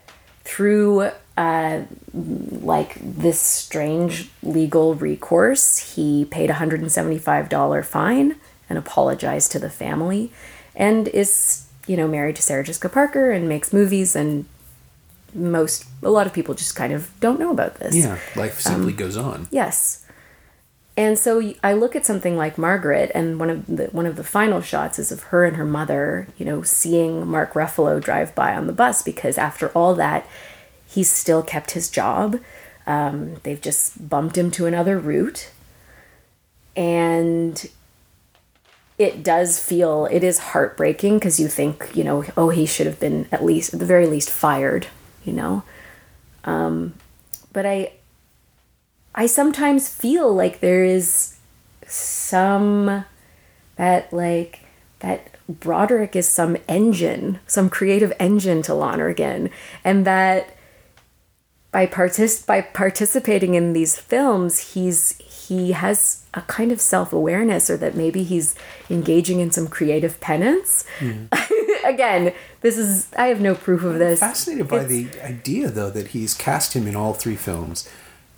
through uh, like this strange legal recourse he paid a $175 fine and apologized to the family and is you know married to sarah jessica parker and makes movies and most a lot of people just kind of don't know about this Yeah. Life simply goes on. Yes. And so I look at something like Margaret, and one of the one of the final shots is of her and her mother, you know, seeing Mark Ruffalo drive by on the bus because after all that, he's still kept his job. Um, they've just bumped him to another route, and it does feel it is heartbreaking because you think you know oh he should have been at least at the very least fired, you know. Um, but I I sometimes feel like there is some that like that Broderick is some engine, some creative engine to Lonergan, and that by partic- by participating in these films, he's he has a kind of self awareness, or that maybe he's engaging in some creative penance. Mm-hmm. Again, this is I have no proof of this. Fascinated by It's- the idea, though, that he's cast him in all three films,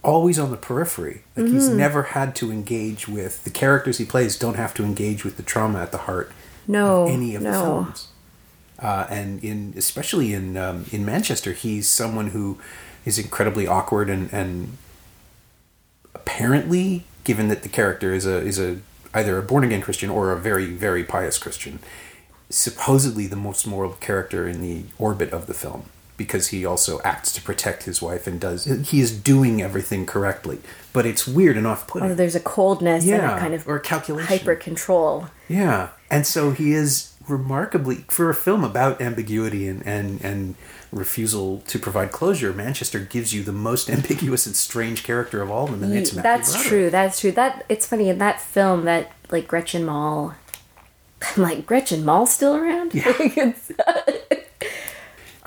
always on the periphery. Like he's Mm-hmm. never had to engage with the characters he plays. Don't have to engage with the trauma at the heart No, of any of the no. films. Uh, and in especially in um, in Manchester, he's someone who is incredibly awkward and and apparently, given that the character is a is a either a born again Christian or a very very pious Christian, supposedly the most moral character in the orbit of the film because he also acts to protect his wife and does he is doing everything correctly but it's weird and off-putting Oh, there's a coldness and Yeah, a kind of or calculation. hyper control. yeah, and so he is remarkably for a film about ambiguity and and and refusal to provide closure. Manchester gives you the most ambiguous and strange character of all of them, and it's Matthew That's Broderick. true. That's true. That it's funny in that film that like Gretchen Mol. I'm like Gretchen Mol still around? It's-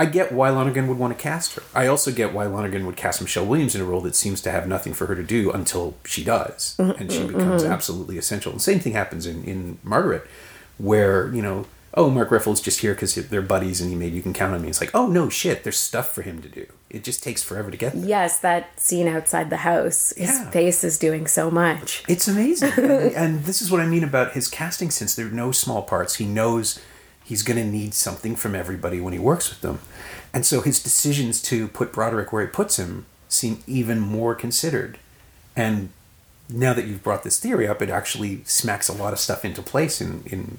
I get why Lonergan would want to cast her. I also get why Lonergan would cast Michelle Williams in a role that seems to have nothing for her to do until she does, Mm-hmm, and she becomes absolutely essential. The same thing happens in in Margaret, where you know. Oh, Mark Ruffalo's just here because they're buddies, and he made "You Can Count on Me." It's like, oh no, shit! There's stuff for him to do. It just takes forever to get there. yes, that scene outside the house. His Yeah. face is doing so much. It's amazing. and, and this is what I mean about his casting since there are no small parts. He knows he's going to need something from everybody when he works with them. And so his decisions to put Broderick where he puts him seem even more considered. And now that you've brought this theory up, it actually smacks a lot of stuff into place in, in,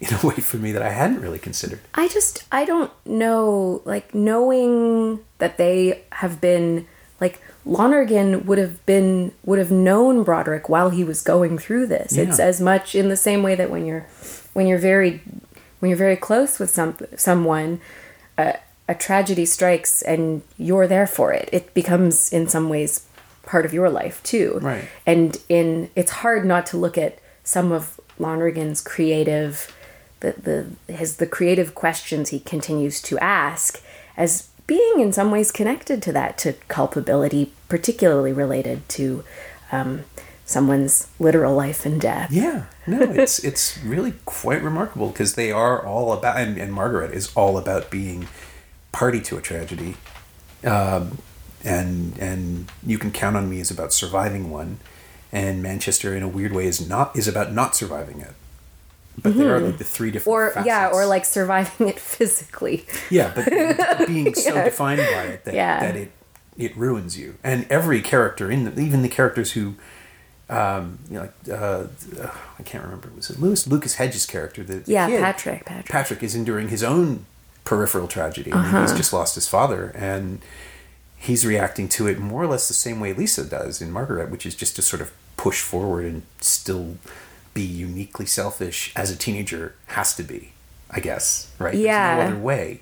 in a way for me that I hadn't really considered. I just I don't know like knowing that they have been like Lonergan would have been would have known Broderick while he was going through this. It's as much in the same way that when you're when you're very when you're very close with some someone a, a tragedy strikes and you're there for it. It becomes in some ways part of your life too. Right. And in it's hard not to look at some of Lonergan's creative the, the his the creative questions he continues to ask as being in some ways connected to that to culpability particularly related to um, someone's literal life and death. Yeah, no, it's it's really quite remarkable because they are all about, and, and Margaret is all about being party to a tragedy, um, and and you can count on me is about surviving one, and Manchester in a weird way is not is about not surviving it. But there are like the three different or yeah or like surviving it physically. Yeah, but being so defined by it that, Yeah. that it it ruins you. And every character in the, even the characters who um, you know, uh, I can't remember. Was it Lewis Lucas Hedges' character? The, the Yeah, kid, Patrick, Patrick. Patrick is enduring his own peripheral tragedy. I mean, Uh-huh. he's just lost his father, and he's reacting to it more or less the same way Lisa does in Margaret, which is just to sort of push forward and still be uniquely selfish as a teenager has to be. I guess right. Yeah. There's no other way.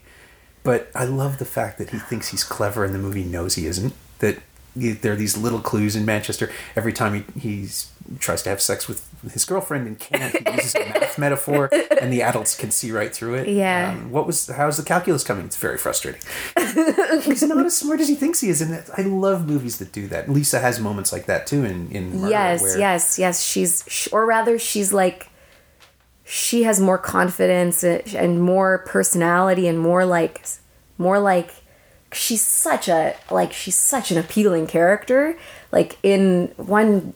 But I love the fact that he thinks he's clever and the movie knows he isn't. That there are these little clues in Manchester. Every time he he's, tries to have sex with his girlfriend and can't, he uses a math metaphor, and the adults can see right through it. Yeah. Um, what was? How's the calculus coming? It's very frustrating. he's not as smart as he thinks he is, and I love movies that do that. Lisa has moments like that too. In in Margaret, yes where- yes yes she's or rather she's like she has more confidence and more personality and more like more like she's such a like she's such an appealing character. Like in one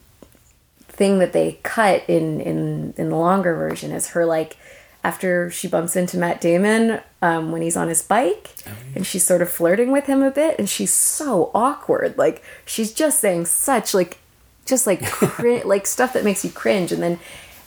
thing that they cut in in in the longer version is her like after she bumps into Matt Damon um, when he's on his bike and she's sort of flirting with him a bit and she's so awkward. Like she's just saying such like just like cri- like stuff that makes you cringe. And then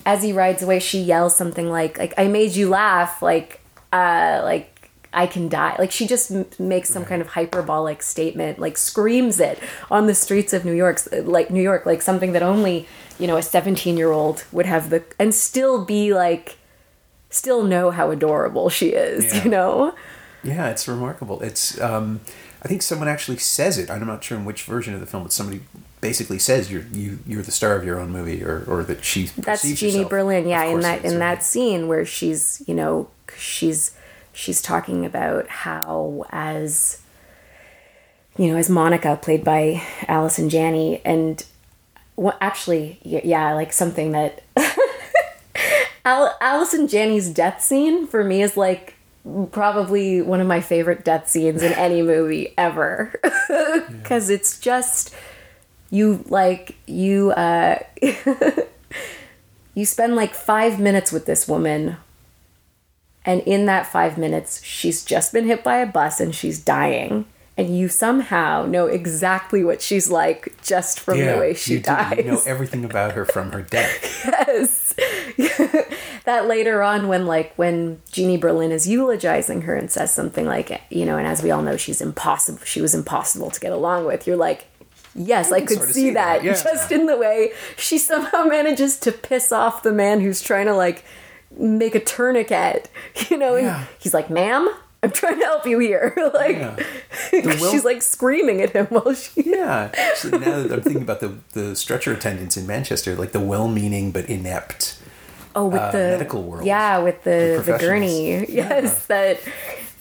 as he rides away she yells something like like I made you laugh like uh like I can die. Like she just m- makes some kind of hyperbolic statement, like screams it on the streets of New York, like New York, like something that only you know a seventeen year old would have the and still be like, still know how adorable she is. Yeah. You know? Yeah, it's remarkable. It's um, I think someone actually says it. I'm not sure in which version of the film, but somebody basically says you're you you're the star of your own movie, or or that she That's Jeannie herself. Berlin. Yeah, in that in right? that scene where she's you know she's she's talking about how as you know as Monica played by Allison Janney and well, actually yeah like something that Al- Allison Janney's death scene for me is like probably one of my favorite death scenes in any movie ever. Because it's just you like you uh you spend like five minutes with this woman and in that five minutes she's just been hit by a bus and she's dying and you somehow know exactly what she's like just from the way she you do. dies You know everything about her from her death. yes that later on when like when jeannie berlin is eulogizing her and says something like you know and as we all know she's impossible she was impossible to get along with you're like yes i, can could sort of see, see that, that, yeah. just in the way she somehow manages to piss off the man who's trying to like make a tourniquet you know Yeah. he's like ma'am i'm trying to help you here like Yeah. she's like screaming at him while she Yeah. Actually, now that I'm thinking about the the stretcher attendants in Manchester, like the well-meaning but inept. Oh, with uh, the medical world. Yeah, with the the professionals. gurney. Yes, that.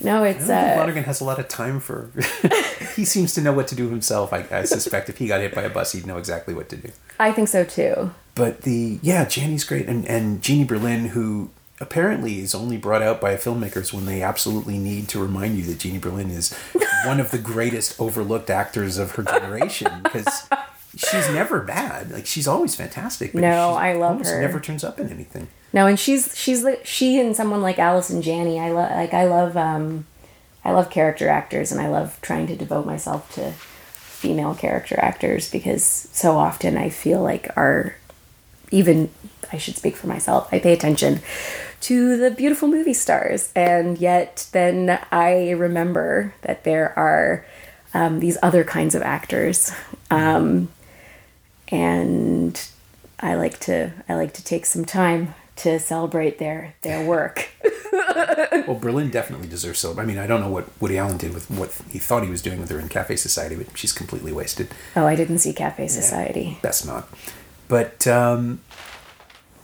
No, it's I uh, Lonergan has a lot of time for. he seems to know what to do himself. I, I suspect if he got hit by a bus, he'd know exactly what to do. I think so too. But the yeah, Janney's great, and and Jeannie Berlin, who apparently is only brought out by filmmakers when they absolutely need to remind you that Jeannie Berlin is one of the greatest overlooked actors of her generation because she's never bad. Like she's always fantastic. But No, I love her. Never turns up in anything. No, and she's she's she and someone like Allison Janney. I love like I love um, I love character actors, and I love trying to devote myself to female character actors because so often I feel like our even I should speak for myself. I pay attention to the beautiful movie stars, and yet then I remember that there are um, these other kinds of actors, um, and I like to I like to take some time to celebrate their their work. Well, Berlin definitely deserves so. I mean, I don't know what Woody Allen did with what he thought he was doing with her in Cafe Society, but she's completely wasted. Oh, I didn't see Cafe Society. Best not. But um,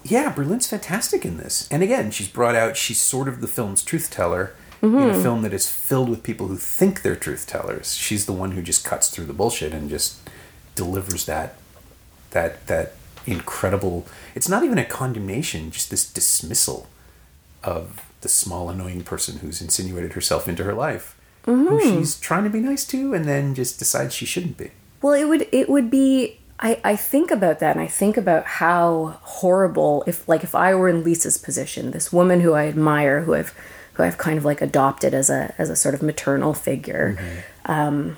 yeah, Berlin's fantastic in this. And again, she's brought out. She's sort of the film's truth teller in a film that is filled with people who think they're truth tellers. She's the one who just cuts through the bullshit and just delivers that that that incredible. It's not even a condemnation, just this dismissal of the small annoying person who's insinuated herself into her life, who she's trying to be nice to, and then just decides she shouldn't be. Well, it would it would be I I think about that and I think about how horrible if like if I were in Lisa's position, this woman who I admire, who I've who I've kind of like adopted as a as a sort of maternal figure, um,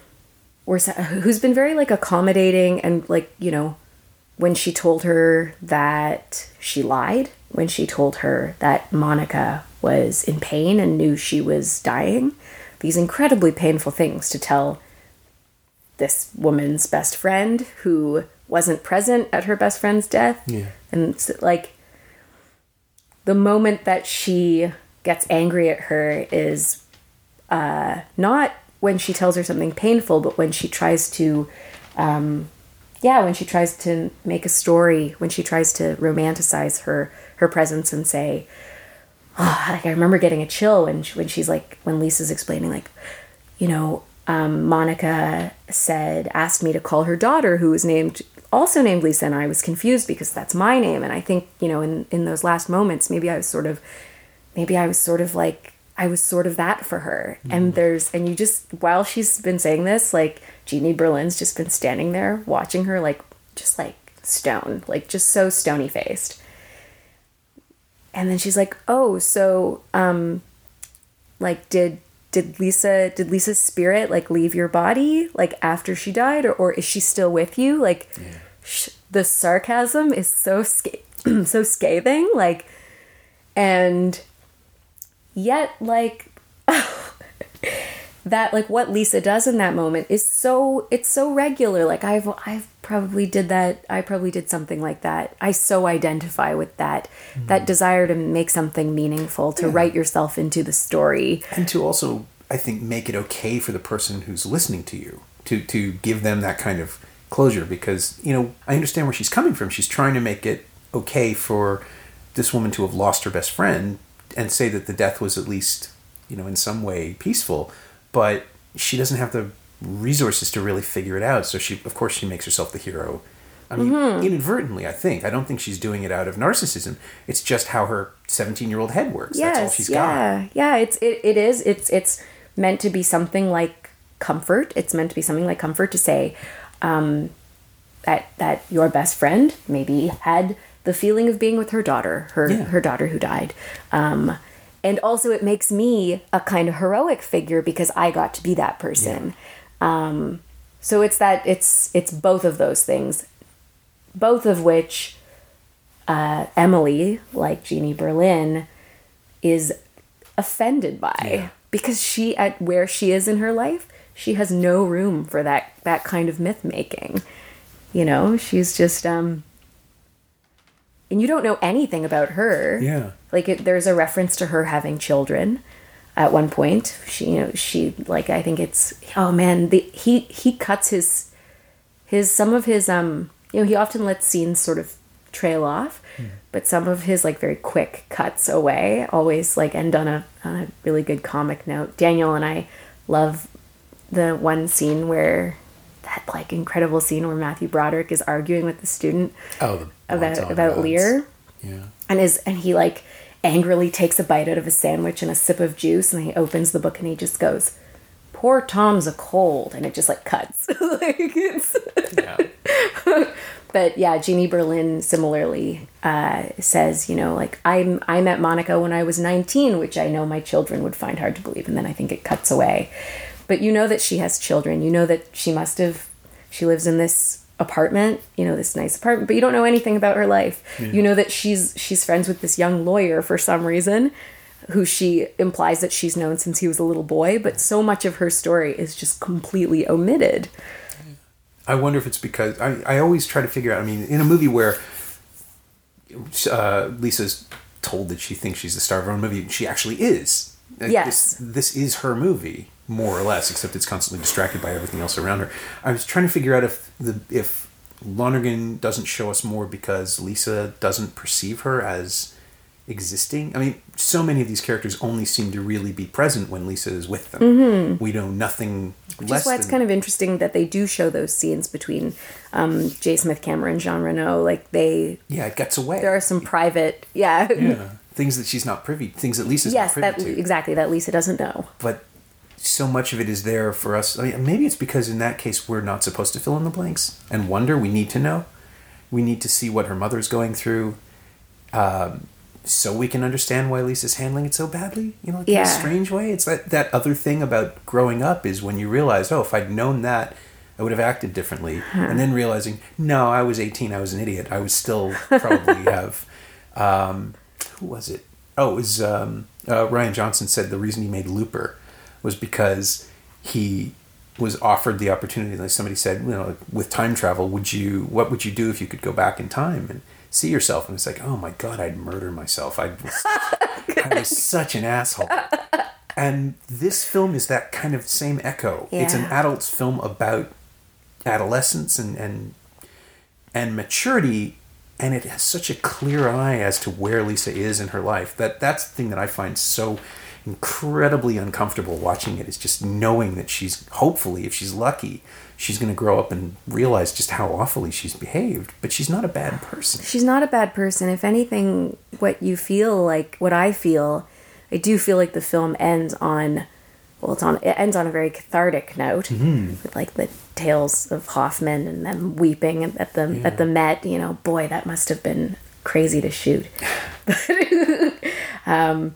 or who's been very like accommodating and like you know when she told her that she lied, when she told her that Monica was in pain and knew she was dying, these incredibly painful things to tell this woman's best friend who wasn't present at her best friend's death. Yeah. And it's like the moment that she gets angry at her is uh, not when she tells her something painful, but when she tries to, um, yeah, when she tries to make a story, when she tries to romanticize her her presence and say, oh, like I remember getting a chill when she, when she's like when Lisa's explaining like, you know, um, Monica said asked me to call her daughter who was named also named Lisa and I was confused because that's my name. And I think you know in in those last moments maybe I was sort of maybe I was sort of like I was sort of that for her. And there's and you just while she's been saying this like Jeannie Berlin's just been standing there watching her like just like stone like just so stony faced and then she's like oh so um like did did lisa did lisa's spirit like leave your body like after she died or, or is she still with you? Like sh- the sarcasm is so sca- so scathing like and yet like that like what lisa does in that moment is so it's so regular. Like i've i've probably did that i probably did something like that. I so identify with that mm-hmm. that desire to make something meaningful to write yourself into the story. And to also i think make it okay for the person who's listening to you to to give them that kind of closure because you know i understand where she's coming from. She's trying to make it okay for this woman to have lost her best friend and say that the death was at least you know in some way peaceful but she doesn't have the resources to really figure it out so she of course she makes herself the hero I mean, inadvertently, I think. I don't think she's doing it out of narcissism. It's just how her 17 year old head works. That's all she's got. yeah yeah it's it, it is it's it's meant to be something like comfort it's meant to be something like comfort to say um that that your best friend maybe had the feeling of being with her daughter her Yeah. her daughter who died um and also it makes me a kind of heroic figure because i got to be that person um so it's that it's it's both of those things both of which uh, Emily, like Jeannie Berlin, is offended by Yeah. because she at where she is in her life, she has no room for that that kind of myth making. You know, she's just um and you don't know anything about her. Yeah. Like it, there's a reference to her having children at one point. She you know, she like I think it's oh man, the he he cuts his his some of his um you know he often lets scenes sort of trail off but some of his like very quick cuts away always like end on a on a really good comic note daniel and i love the one scene where that like incredible scene where matthew broderick is arguing with the student Oh, the about about lear? Yeah. and is and he like angrily takes a bite out of a sandwich and a sip of juice and he opens the book and he just goes poor tom's a cold and it just like cuts. Like it's Yeah. but yeah jeannie berlin similarly uh, says you know like i'm i met monica when i was 19 which i know my children would find hard to believe and then i think it cuts away. But you know that she has children. You know that she must have she lives in this apartment you know this nice apartment but you don't know anything about her life you know that she's she's friends with this young lawyer for some reason who she implies that she's known since he was a little boy but so much of her story is just completely omitted I wonder if it's because I, I always try to figure out. I mean, in a movie where uh, Lisa's told that she thinks she's the star of her own movie, she actually is. Yes. This, this is her movie, more or less, except it's constantly distracted by everything else around her. I was trying to figure out if the if Lonergan doesn't show us more because Lisa doesn't perceive her as existing. I mean, so many of these characters only seem to really be present when Lisa is with them. We know nothing Which less is why it's kind of interesting that they do show those scenes between um, J. Smith Cameron, and Jean Reno. Like they, yeah, it gets away. there are some private, yeah, yeah things that she's not privy things that lisa's yes, not that to exactly that Lisa doesn't know. but so much of it is there for us I mean, maybe it's because in that case we're not supposed to fill in the blanks and wonder we need to know we need to see what her mother's going through um, so we can understand why lisa's handling it so badly you know like in Yeah. a strange way it's that that other thing about growing up is when you realize oh if i'd known that I would have acted differently. And then realizing, no, I was 18, I was an idiot. I would still probably have. Um, who was it? Oh, it was um, uh, Rian Johnson said the reason he made Looper was because he was offered the opportunity. Like somebody said, you know, with time travel, would you? What would you do if you could go back in time and see yourself? And it's like, oh my god, I'd murder myself. I'd, I was such an asshole. And this film is that kind of same echo. It's an Yeah. adult's film about adolescence and and and maturity and it has such a clear eye as to where Lisa is in her life that that's the thing that I find so incredibly uncomfortable watching it is just knowing that she's hopefully if she's lucky she's going to grow up and realize just how awfully she's behaved but she's not a bad person she's not a bad person. If anything, what you feel like, what I feel, I do feel like the film ends on, well, it's on, it ends on a very cathartic note with like the tales of Hoffmann and them weeping at the at the Met. You know, boy, that must have been crazy to shoot. um,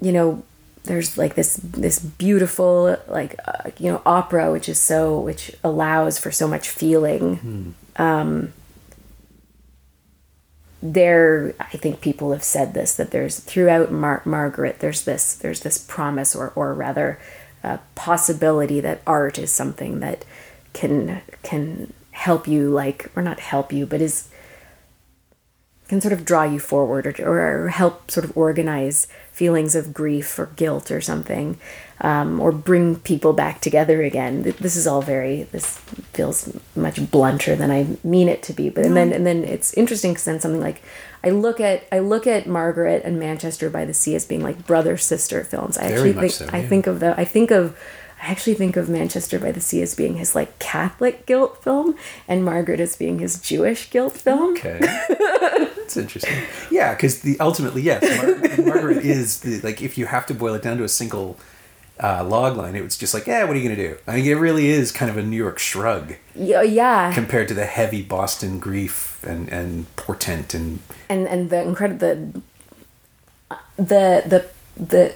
you know, there's like this this beautiful like uh, you know opera which is so which allows for so much feeling. Um there i think people have said this that there's throughout Mar- margaret there's this there's this promise or or rather uh, possibility that art is something that can can help you like or not help you but is can sort of draw you forward or, or help sort of organize feelings of grief or guilt or something um, or bring people back together again. This is all very this feels much blunter than i mean it to be. But and then and then it's interesting because then something like i look at i look at margaret and manchester by the sea as being like brother sister films. I Very actually much think so, i think of the i think of I actually think of Manchester by the Sea as being his like Catholic guilt film, and Margaret as being his Jewish guilt film. Okay, that's interesting. Yeah, because the ultimately, yes, Mar- Margaret is the like. If you have to boil it down to a single uh, log line, it was just like, yeah, what are you gonna do? I think it really is kind of a New York shrug Yeah, yeah. compared to the heavy Boston grief and and portent and and and the incredible the the the the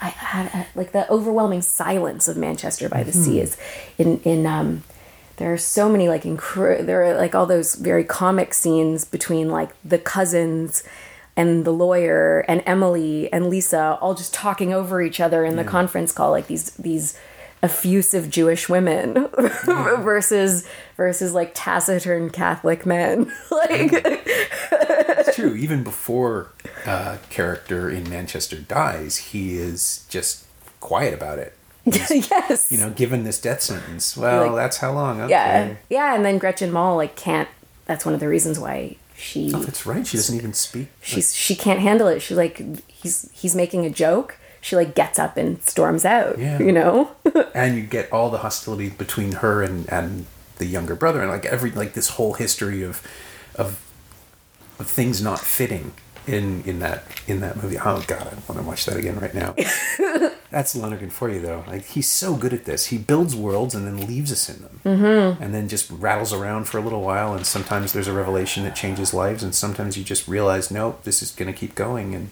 I had like the overwhelming silence of Manchester by the Sea is in in um there are so many like incre- there are like all those very comic scenes between like the cousins and the lawyer and Emily and Lisa all just talking over each other in the conference call like these these effusive Jewish women versus versus like taciturn Catholic men. Like true. Even before uh, character in Manchester dies, he is just quiet about it. yes You know, given this death sentence, well, Like- that's how long. Okay. yeah yeah and then Gretchen Mol like can't that's one of the reasons why she Oh, that's right. She doesn't even speak. she's she can't handle it she like he's he's making a joke she like gets up and storms out Yeah. you know and you get all the hostility between her and and the younger brother and like every like this whole history of of of things not fitting in in that in that movie. Oh god i want to watch that again right now. That's lonergan for you though. Like he's so good at this. He builds worlds and then leaves us in them. Mm-hmm. and then just rattles around for a little while and sometimes there's a revelation that changes lives and sometimes you just realize nope this is going to keep going and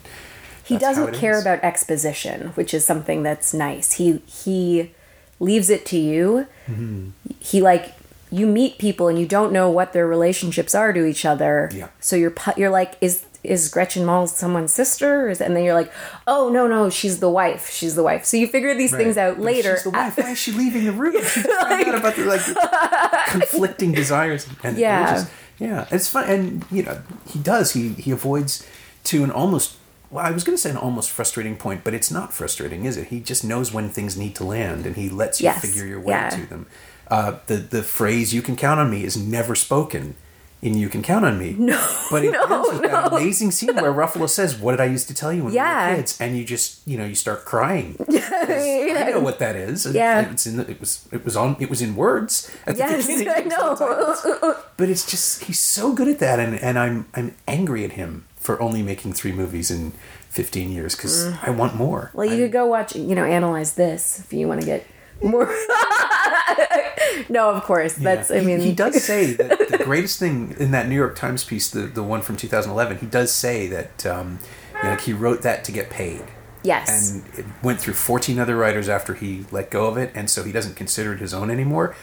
he doesn't care is. about exposition which is something that's nice. He he leaves it to you. Mm-hmm. he like you meet people and you don't know what their relationships are to each other Yeah. so you're you're like is is Gretchen Mol someone's sister? And then you're like, oh no no, she's the wife. She's the wife. So you figure these things out But later. She's the wife. Why is she leaving the room? She just found out about the like conflicting desires and Yeah. Yeah, it's fun, and you know he does. He he avoids to an almost. Well, I was going to say an almost frustrating point, but it's not frustrating, is it? He just knows when things need to land, and he lets you Yes. figure your way Yeah. to them. Uh, the the phrase "you can count on me" is never spoken in "You Can Count on Me." No, but it no, ends with that amazing scene where Ruffalo says, "What did I used to tell you when we Yeah. were kids?" And you just you know you start crying. yeah. I know what that is. Yeah. it's in the, it was it was on it was in words at the Yes. I know. but it's just he's so good at that, and and I'm I'm angry at him for only making three movies in 15 years because I want more. Well, you I- could go watch, you know, analyze this if you want to get more. no, of course. That's, Yeah. I mean, he, does say that the greatest thing in that New York Times piece, the the one from 2011, he does say that um, you know, he wrote that to get paid. Yes. And it went through 14 other writers after he let go of it, and so he doesn't consider it his own anymore.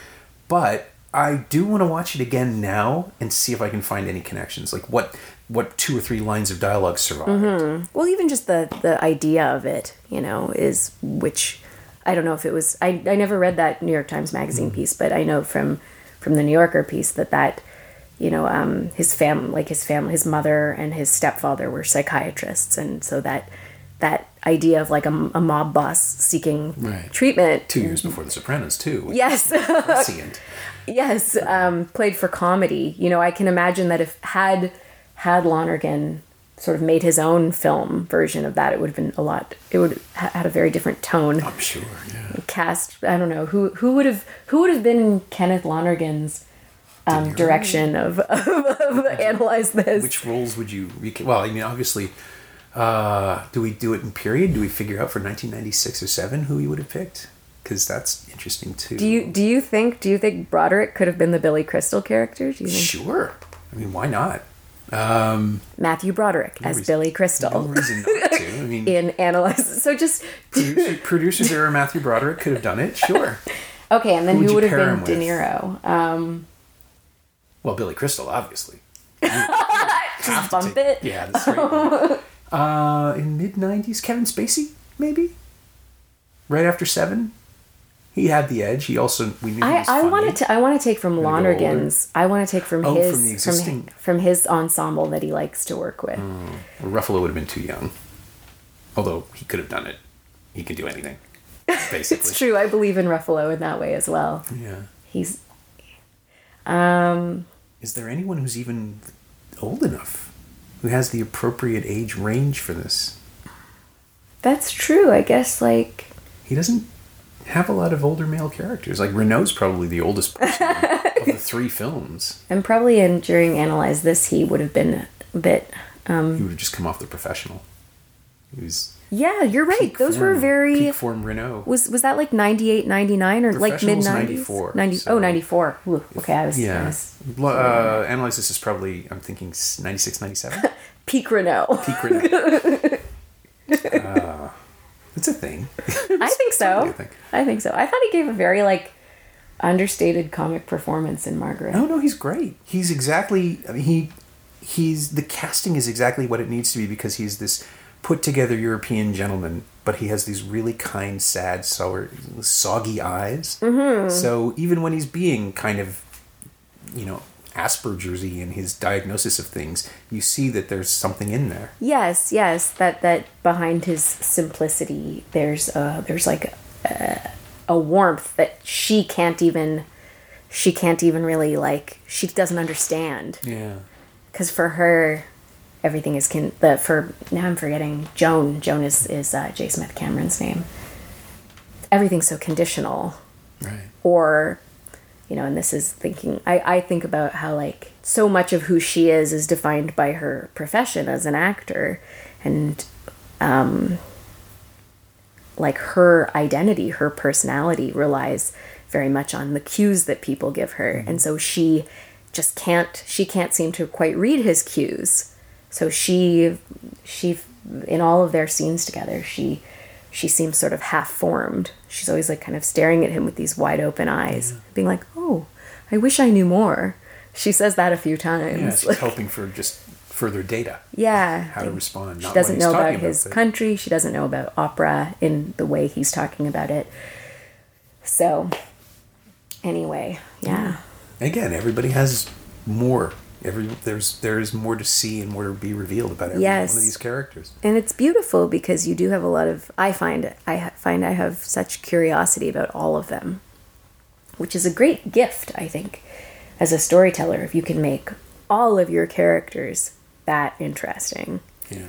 but I do want to watch it again now and see if I can find any connections. Like what what two or three lines of dialogue survived. Well, even just the the idea of it, you know, is which I don't know if it was. I I never read that New York Times Magazine piece, but I know from from the New Yorker piece that that you know um, his fam like his family, his mother and his stepfather were psychiatrists, and so that that idea of like a, a mob boss seeking Right. treatment. Two years before The Sopranos, too. Yes. Yes, um, played for comedy. You know, I can imagine that if had had Lonergan sort of made his own film version of that, it would have been a lot. It would ha- had a very different tone. I'm sure. Yeah. Cast. I don't know who who would have who would have been in Kenneth Lonergan's um, direction of, of, of analyze this. Which roles would you? Well, I mean, obviously, uh, do we do it in period? Do we figure out for 1996 or seven who you would have picked? Because that's interesting too. do you do you think do you think Broderick could have been the Billy Crystal character? Do you think Sure. I mean, why not? Um, Matthew Broderick as reason- Billy no Crystal reason not to. I mean, in analyze? So just producer, producer's error Matthew Broderick could have done it. Sure. Okay, and then Who would who, you would have been De? Niro? Um, Well, Billy Crystal, obviously. just bump it. Yeah, the straight one. Uh, in mid '90s, Kevin Spacey, maybe. Right after Seven, he had the edge. He also we knew I, I wanted to I want to take from Lonergan's. I want to take from Oh, his from the existing- from, from his ensemble that he likes to work with. Ruffalo would have been too young. Although he could have done it. He could do anything. Basically. It's true. I believe in Ruffalo in that way as well. Yeah. He's um Is there anyone who's even old enough who has the appropriate age range for this? that's true. I guess like He doesn't have a lot of older male characters. Like Reno's probably the oldest person of the three films. and probably in during analyze this he would have been a bit He would have just come off the professional. He was yeah you're right those were very peak form Reno. was was that like 98 99 or like mid 90s? 94, 90 so- oh 94 Ooh, okay i was, I Yeah. was Lo- Uh, Analyze this is probably I'm thinking 96, 97. peak Reno Peak Reno. uh, it's a thing. I think so. totally thing. I think so. I thought he gave a very like understated comic performance in Margaret. No, no, he's great. He's exactly. I mean, he he's the casting is exactly what it needs to be because he's this put together European gentleman, but he has these really kind, sad, sour, soggy eyes. Mm-hmm. So even when he's being kind of, you know, Asperger's-y in his diagnosis of things, you see that there's something in there. Yes, yes. That that behind his simplicity, there's uh there's like a, a warmth that she can't even she can't even really like she doesn't understand Yeah. because for her everything is can the for now I'm forgetting Joan. Joan is is uh, J. Smith Cameron's name. Everything's so conditional. Right. or you know and this is thinking I, I think about how like so much of who she is is defined by her profession as an actor and um like her identity her personality relies very much on the cues that people give her. And so she just can't she can't seem to quite read his cues. So she she in all of their scenes together she she seems sort of half formed she's always like kind of staring at him with these wide open eyes being like oh i wish i knew more. She says that a few times. Yeah, she's Like, hoping for just further data. yeah. How to respond. she doesn't know about his country. She doesn't know about opera in the way he's talking about it. So anyway yeah. Again everybody has more every there's there's more to see and more to be revealed about every Yes. one of these characters. And it's beautiful because you do have a lot of i find i find i have such curiosity about all of them which is a great gift i think as a storyteller if you can make all of your characters that interesting. Yeah.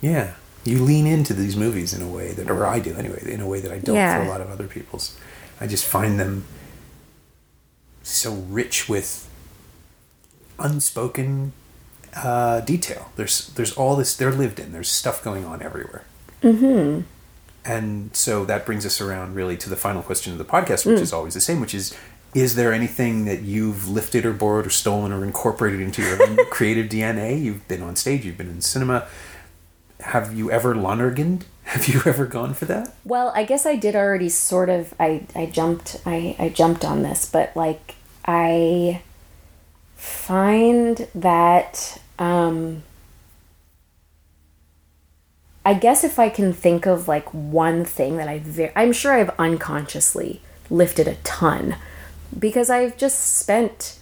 Yeah. You lean into these movies in a way that or i do anyway in a way that i don't Yeah. for a lot of other people's. I just find them so rich with unspoken uh, detail there's there's all this they're lived in there's stuff going on everywhere Mm-hmm. And so that brings us around really to the final question of the podcast, which is always the same, which is is there anything that you've lifted or borrowed or stolen or incorporated into your own creative DNA? You've been on stage, you've been in cinema. have you ever Lonerganed? Have you ever gone for that? Well, I guess I did already sort of I I jumped I I jumped on this, but like I find that um I guess if I can think of like one thing that I ve- I'm sure I've unconsciously lifted a ton because I've just spent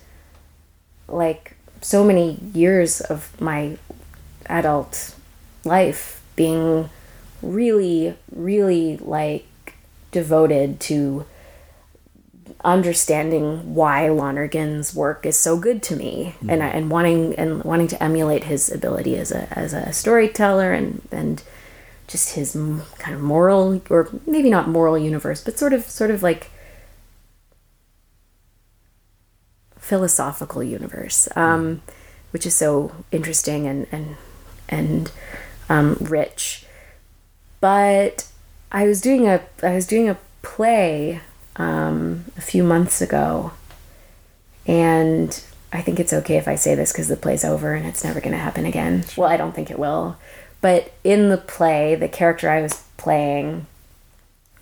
like so many years of my adult life being really really like devoted to understanding why Lonergan's work is so good to me and and wanting and wanting to emulate his ability as a as a storyteller and and just his kind of moral or maybe not moral universe but sort of sort of like philosophical universe um, which is so interesting and and and um, rich. But I was doing a I was doing a play um, a few months ago, and I think it's okay if I say this because the play's over and it's never going to happen again. Well, I don't think it will, but in the play, the character I was playing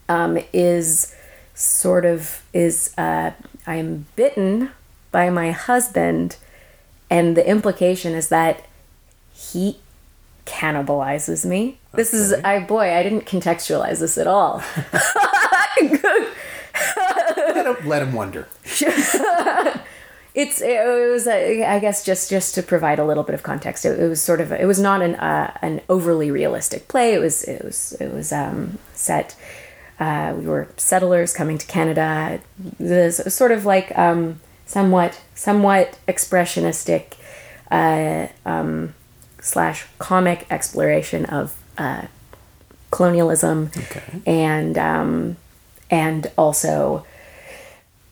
um, is sort of is uh, I am bitten by my husband, and the implication is that he cannibalizes me. This is I boy, I didn't contextualize this at all. Let him, let him wonder. it's it was uh, I guess just just to provide a little bit of context. It, it was sort of it was not an uh, an overly realistic play. It was it was it was um, set. Uh, we were settlers coming to Canada. This sort of like um, somewhat somewhat expressionistic uh, um, slash comic exploration of uh, colonialism Okay. and um, and also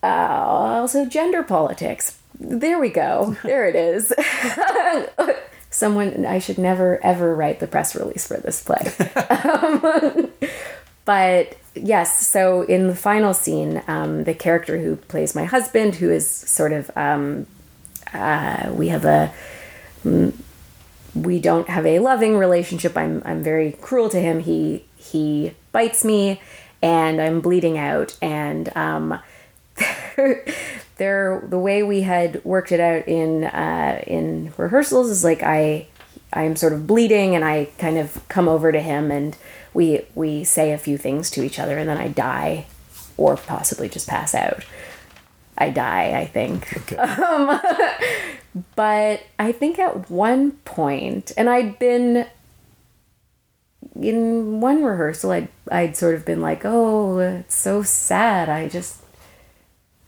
uh, also gender politics. There we go. There it is. Someone I should never ever write the press release for this play. Um, but yes, so in the final scene, um, the character who plays my husband, who is sort of um, uh, we have a we don't have a loving relationship. I'm I'm very cruel to him. He he bites me, and I'm bleeding out. And um, there, the way we had worked it out in uh, in rehearsals is like I I'm sort of bleeding, and I kind of come over to him, and we we say a few things to each other, and then I die, or possibly just pass out. I die, I think. Okay. But I think at one point, and I'd been in one rehearsal, I'd I'd sort of been like, "Oh, it's so sad. I just,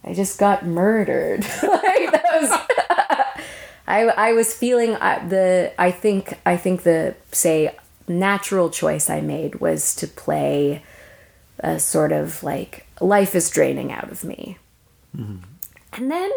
I just got murdered." like that was, I I was feeling uh, the. I think I think the say natural choice I made was to play a sort of like life is draining out of me. And then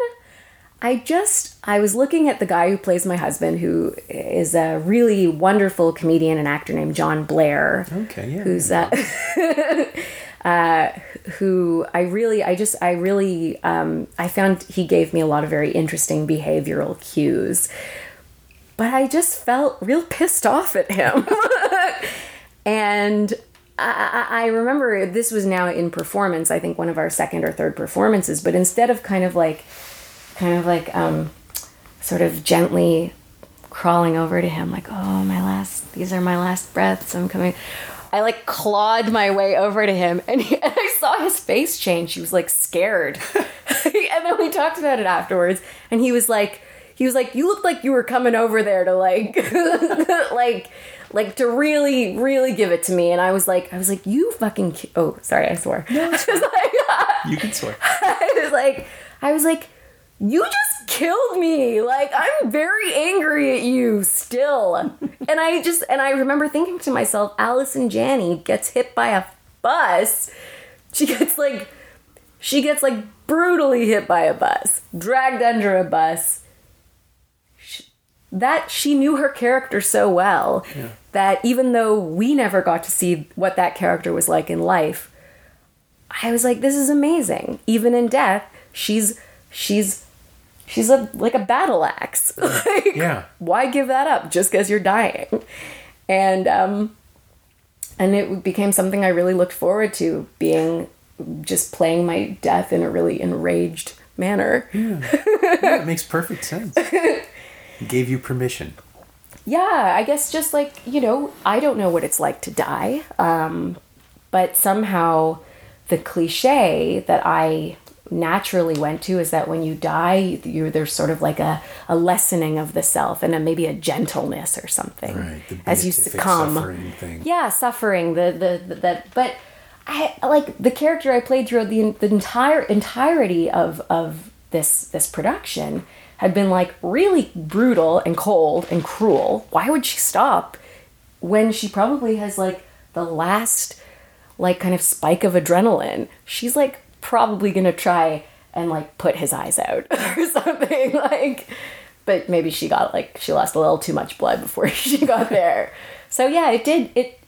I just I was looking at the guy who plays my husband, who is a really wonderful comedian and actor named John Blair. Okay, yeah. Who's uh, uh, who I really I just I really um, I found he gave me a lot of very interesting behavioral cues. But I just felt real pissed off at him. and I, I remember this was now in performance, I think one of our second or third performances, but instead of kind of like kind of like um, sort of gently crawling over to him, like, oh, my last, these are my last breaths. I'm coming. I like clawed my way over to him, and, he, and I saw his face change. He was like scared, and then we talked about it afterwards, and he was like, he was like, you looked like you were coming over there to like, like. Like to really, really give it to me, and I was like, I was like, you fucking. Ki-. Oh, sorry, I swore. No, I was like, You can swear. I was like, I was like, you just killed me. Like, I'm very angry at you still. and I just, and I remember thinking to myself, Allison Janney gets hit by a bus. She gets like, she gets like brutally hit by a bus, dragged under a bus. Sh- That she knew her character so well that even though we never got to see what that character was like in life, I was like, this is amazing. Even in death, she's she's she's a like a battle axe. like, Yeah. Why give that up just because you're dying? and um, and it became something I really looked forward to being just playing my death in a really enraged manner. Yeah, it makes perfect sense. Gave you permission. Yeah, I guess just like, you know, I don't know what it's like to die. Um, but somehow the cliche that I naturally went to is that when you die, you there's sort of like a, a lessening of the self and a, maybe a gentleness or something Right, the as you succumb. suffering. Yeah, suffering. The the, the that, but I like the character I played throughout the the entire entirety of of this this production had been like really brutal and cold and cruel. Why would she stop when she probably has like the last like kind of spike of adrenaline? She's like probably gonna try and like put his eyes out or something like but maybe she got like she lost a little too much blood before she got there. So yeah it did it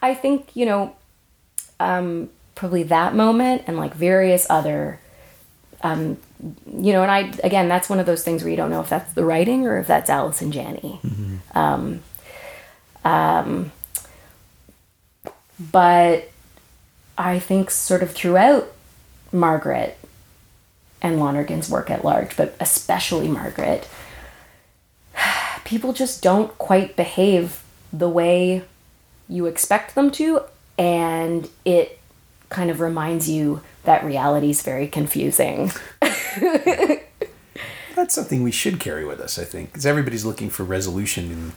i think you know um probably that moment and like various other um you know and i again that's one of those things where you don't know if that's the writing or if that's Allison Janney. Um um but i think sort of throughout margaret and Lonergan's work at large, but especially Margaret, people just don't quite behave the way you expect them to, and it kind of reminds you that reality is very confusing. That's something we should carry with us, I think, because everybody's looking for resolution in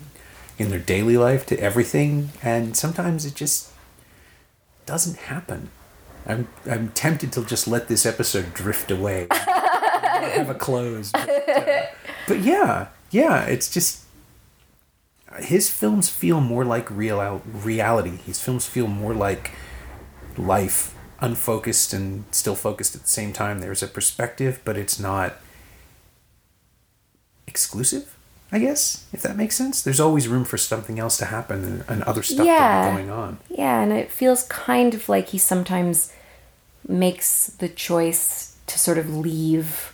in their daily life to everything, and sometimes it just doesn't happen. I'm I'm tempted to just let this episode drift away, have a close. But, uh, but yeah, yeah, it's just his films feel more like real reality. His films feel more like life, unfocused and still focused at the same time. There's a perspective, but it's not exclusive. I guess if that makes sense. There's always room for something else to happen and, and other stuff Yeah. to be going on. Yeah, and it feels kind of like he sometimes makes the choice to sort of leave.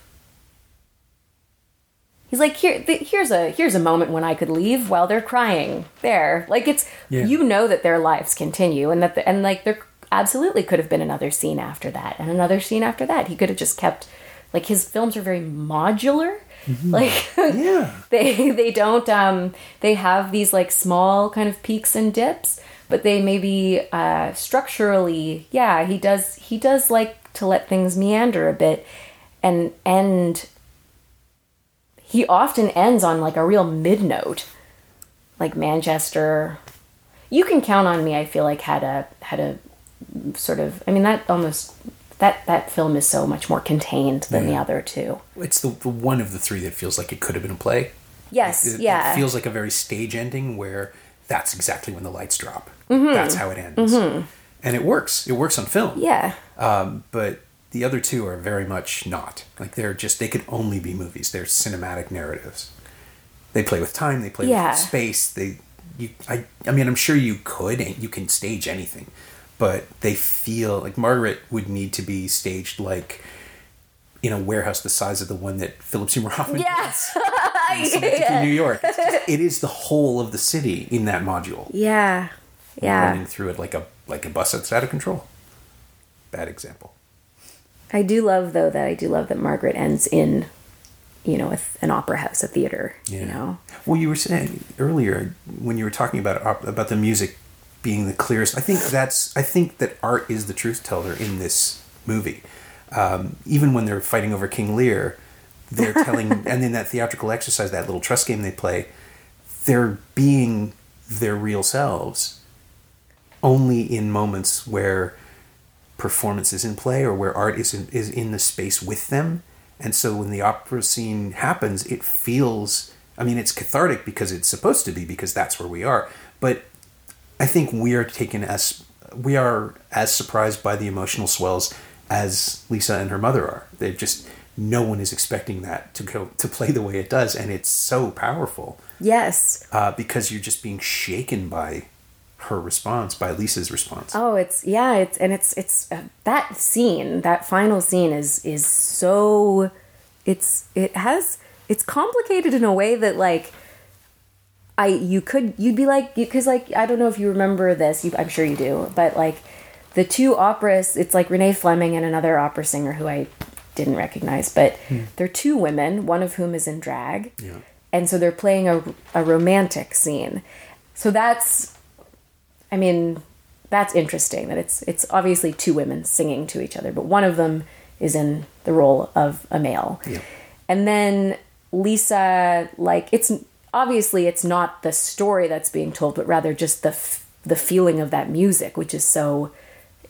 He's like, here, th- here's a here's a moment when I could leave while they're crying. There, like it's Yeah. you know that their lives continue, and that the, and like there absolutely could have been another scene after that, and another scene after that. He could have just kept, like his films are very modular, like Yeah. they they don't um they have these like small kind of peaks and dips but they maybe uh structurally yeah he does he does like to let things meander a bit and end he often ends on like a real mid note like manchester you can count on me i feel like had a had a sort of i mean that almost that that film is so much more contained than the other two It's the, the one of the three that feels like it could have been a play. yes It, yeah it feels like a very stage ending where that's exactly when the lights drop. Mm-hmm. That's how it ends. And it works. It works on film. yeah Um, but the other two are very much not. Like they're just they could only be movies. They're cinematic narratives. They play with time. They play Yeah. with space. They, you, I, I mean, I'm sure you could. and You can stage anything, but they feel like Margaret would need to be staged like in a warehouse the size of the one that Philip Seymour Hoffman Yes. built in Synecdoche, New York. It's just, it is the whole of the city in that module Yeah. Yeah. running through it like a like a bus that's out of control. Bad example. I do love though that I do love that Margaret ends in, you know, with an opera house, a theater. You know. Well, you were saying earlier when you were talking about about the music being the clearest. I think that's. I think that art is the truth teller in this movie. Um, even when they're fighting over King Lear, they're telling, and in that theatrical exercise, that little trust game they play, they're being their real selves. Only in moments where performance is in play or where art is in, is in the space with them. And so when the opera scene happens, it feels, I mean, it's cathartic because it's supposed to be, because that's where we are. But I think we are taken as, we are as surprised by the emotional swells as Lisa and her mother are. They've just, no one is expecting that to go, to play the way it does. And it's so powerful Yes. uh, because you're just being shaken by her response, by Lisa's response. Oh, it's yeah. It's and it's it's uh, that scene. That final scene is is so. It's it has it's complicated in a way that like. I you could you'd be like because like I don't know if you remember this. You, I'm sure you do, but like the two operas, it's like Renee Fleming and another opera singer who I didn't recognize, but hmm. they're two women, one of whom is in drag, Yeah. and so they're playing a a romantic scene. So that's, I mean, that's interesting that it's it's obviously two women singing to each other, but one of them is in the role of a male. Yeah. And then Lisa, like it's obviously it's not the story that's being told, but rather just the f- the feeling of that music, which is so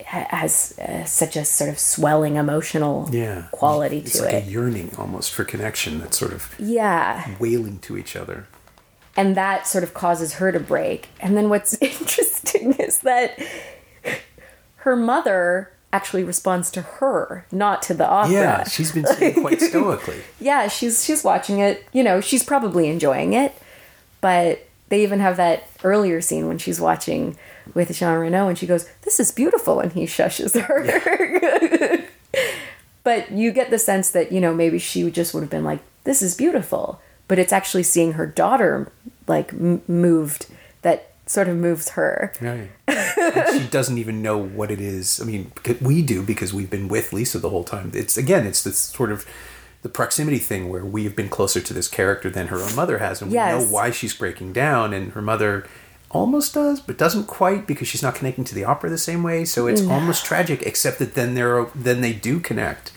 has uh, such a sort of swelling emotional Yeah. quality It's to like it. a yearning almost for connection that's sort of yeah, wailing to each other. and that sort of causes her to break. And then what's interesting is that her mother actually responds to her, not to the opera. Yeah, she's been singing quite stoically. yeah, she's she's watching it. You know, she's probably enjoying it. But they even have that earlier scene when she's watching with Jean Reno, and she goes, "This is beautiful," and he shushes her. but you get the sense that you know maybe she just would have been like, "This is beautiful," but it's actually seeing her daughter like m- moved sort of moves her. Right. she doesn't even know what it is. I mean, we do because we've been with Lisa the whole time. It's again, it's this sort of the proximity thing where we have been closer to this character than her own mother has, and we Yes. know why she's breaking down, and her mother almost does, but doesn't quite because she's not connecting to the opera the same way. So it's mm. almost tragic, except that then they're then they do connect,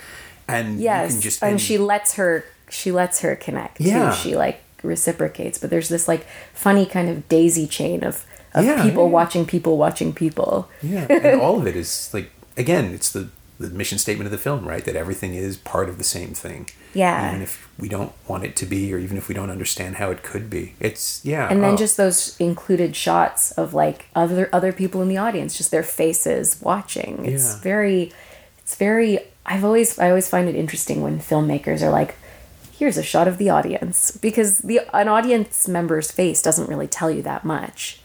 and Yes, you can just and she lets her she lets her connect. Yeah. too. she like reciprocates. But there's this like funny kind of daisy chain of of Yeah, people yeah. watching people watching people. Yeah, and all of it is like again, it's the the mission statement of the film, right? That everything is part of the same thing. Yeah. Even if we don't want it to be, or even if we don't understand how it could be, it's yeah. And then oh, just those included shots of like other other people in the audience, just their faces watching. It's Yeah. very, it's very. I've always I always find it interesting when filmmakers are like, "Here's a shot of the audience," because the an audience member's face doesn't really tell you that much.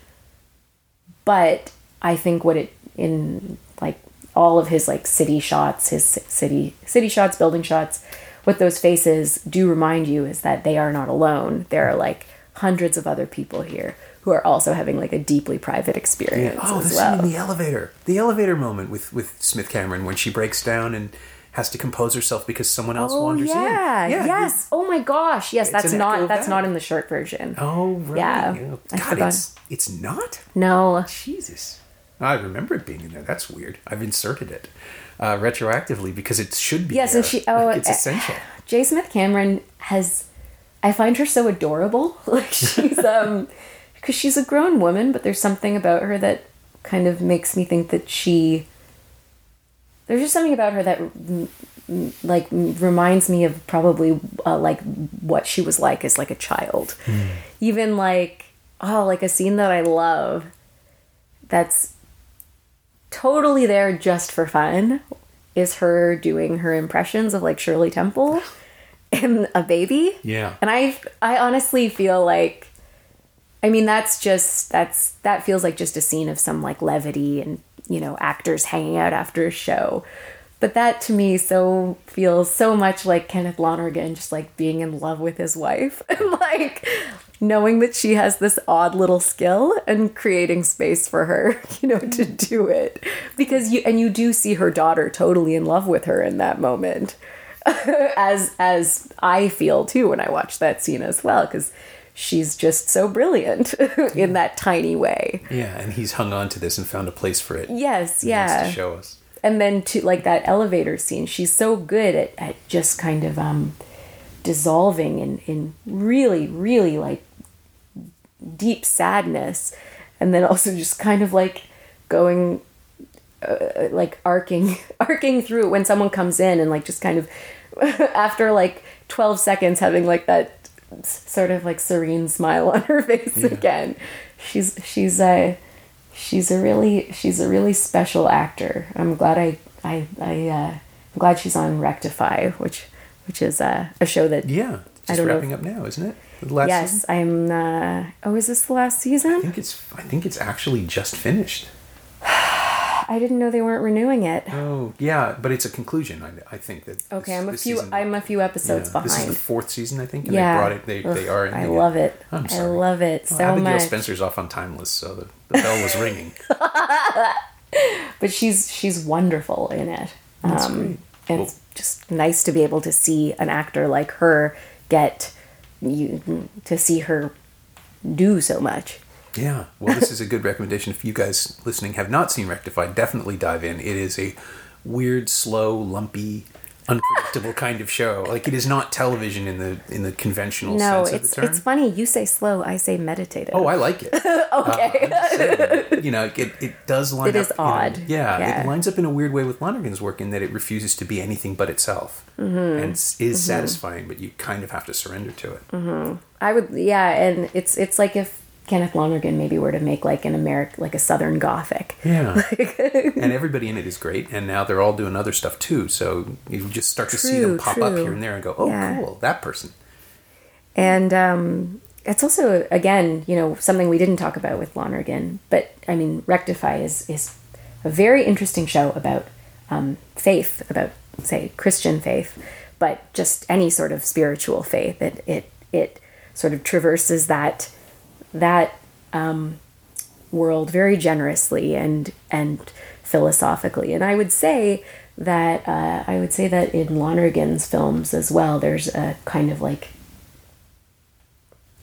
But I think what it in like all of his like city shots, his city city shots, building shots, what those faces do remind you is that they are not alone. There are like hundreds of other people here who are also having like a deeply private experience oh, the as well. in the elevator, the elevator moment with with Smith Cameron when she breaks down and has to compose herself because someone else Oh wanders yeah, in. Yeah. Yes. Oh my gosh, yes. That's not that's that. not in the short version. Oh right. Yeah, I God, it's it's not. No, Jesus. I remember it being in there. That's weird. I've inserted it uh, retroactively because it should be. Yes, there. and she- oh, Like, it's uh, essential. J. Smith Cameron has I find her so adorable. Like she's um because she's a grown woman, but there's something about her that kind of makes me think that she there's just something about her that mm, mm, like mm, reminds me of probably uh, like what she was like as like a child. Even like oh, like a scene that I love that's totally there just for fun is her doing her impressions of like Shirley Temple and a baby. Yeah. And I I honestly feel like I mean that's just that's that feels like just a scene of some like levity and you know actors hanging out after a show. But that to me so feels so much like Kenneth Lonergan just like being in love with his wife and like knowing that she has this odd little skill and creating space for her, you know, to do it. Because you and you do see her daughter totally in love with her in that moment. as as I feel too when I watch that scene as well cuz she's just so brilliant in that tiny way. Yeah, and he's hung on to this and found a place for it. Yes, He yeah. to show us. and then to like that elevator scene she's so good at, at just kind of um dissolving in in really really like deep sadness and then also just kind of like going uh, like arcing arcing through when someone comes in and like just kind of after like 12 seconds having like that sort of like serene smile on her face again she's she's a she's a really she's a really special actor i'm glad i i i uh i'm glad she's on rectify which which is uh, a show that Yeah, I just wrapping up now, isn't it? The last yes season? i'm uh oh is this the last season? I think it's. I think it's actually just finished. i didn't know they weren't renewing it. Oh, yeah, but it's a conclusion. I, I think that. Okay, this- I'm a few. season- I'm a few episodes yeah, This is the fourth season, I think, and yeah, they brought it. They, they are. in I the- love it. I'm sorry. I love it Well, so Abigail much. Spencer's off on Timeless, so the, the bell was ringing. but she's she's wonderful in it. That's Um, great. and Well- it's just nice to be able to see an actor like her get you to see her do so much. Yeah. Well, this is a good recommendation. If you guys listening have not seen Rectified, definitely dive in. It is a weird, slow, lumpy, unpredictable kind of show. Like it is not television in the in the conventional No, sense it's of the term. it's funny. You say slow, I say meditative. Oh, I like it. okay. you know, it, it does line It up. is you know, odd. yeah, Yeah. it lines up in a weird way with Lonergan's work in that it refuses to be anything but itself, Mm-hmm. and s- is satisfying, but you kind of have to surrender to it. Mm-hmm. I would, yeah, and it's it's like if Kenneth Lonergan maybe were to make like an American, like a Southern Gothic. Yeah, and everybody in it is great, and now they're all doing other stuff too. So you just start to see them True, pop up here and there, and go, "Oh, Yeah. cool, that person." And um, it's also, again, you know, something we didn't talk about with Lonergan, but I mean, Rectify is, is a very interesting show about um, faith, about, say, Christian faith, but just any sort of spiritual faith. It, it, it sort of traverses that, that um, world very generously and, and philosophically. And I would say that, uh, I would say that in Lonergan's films as well, there's a kind of like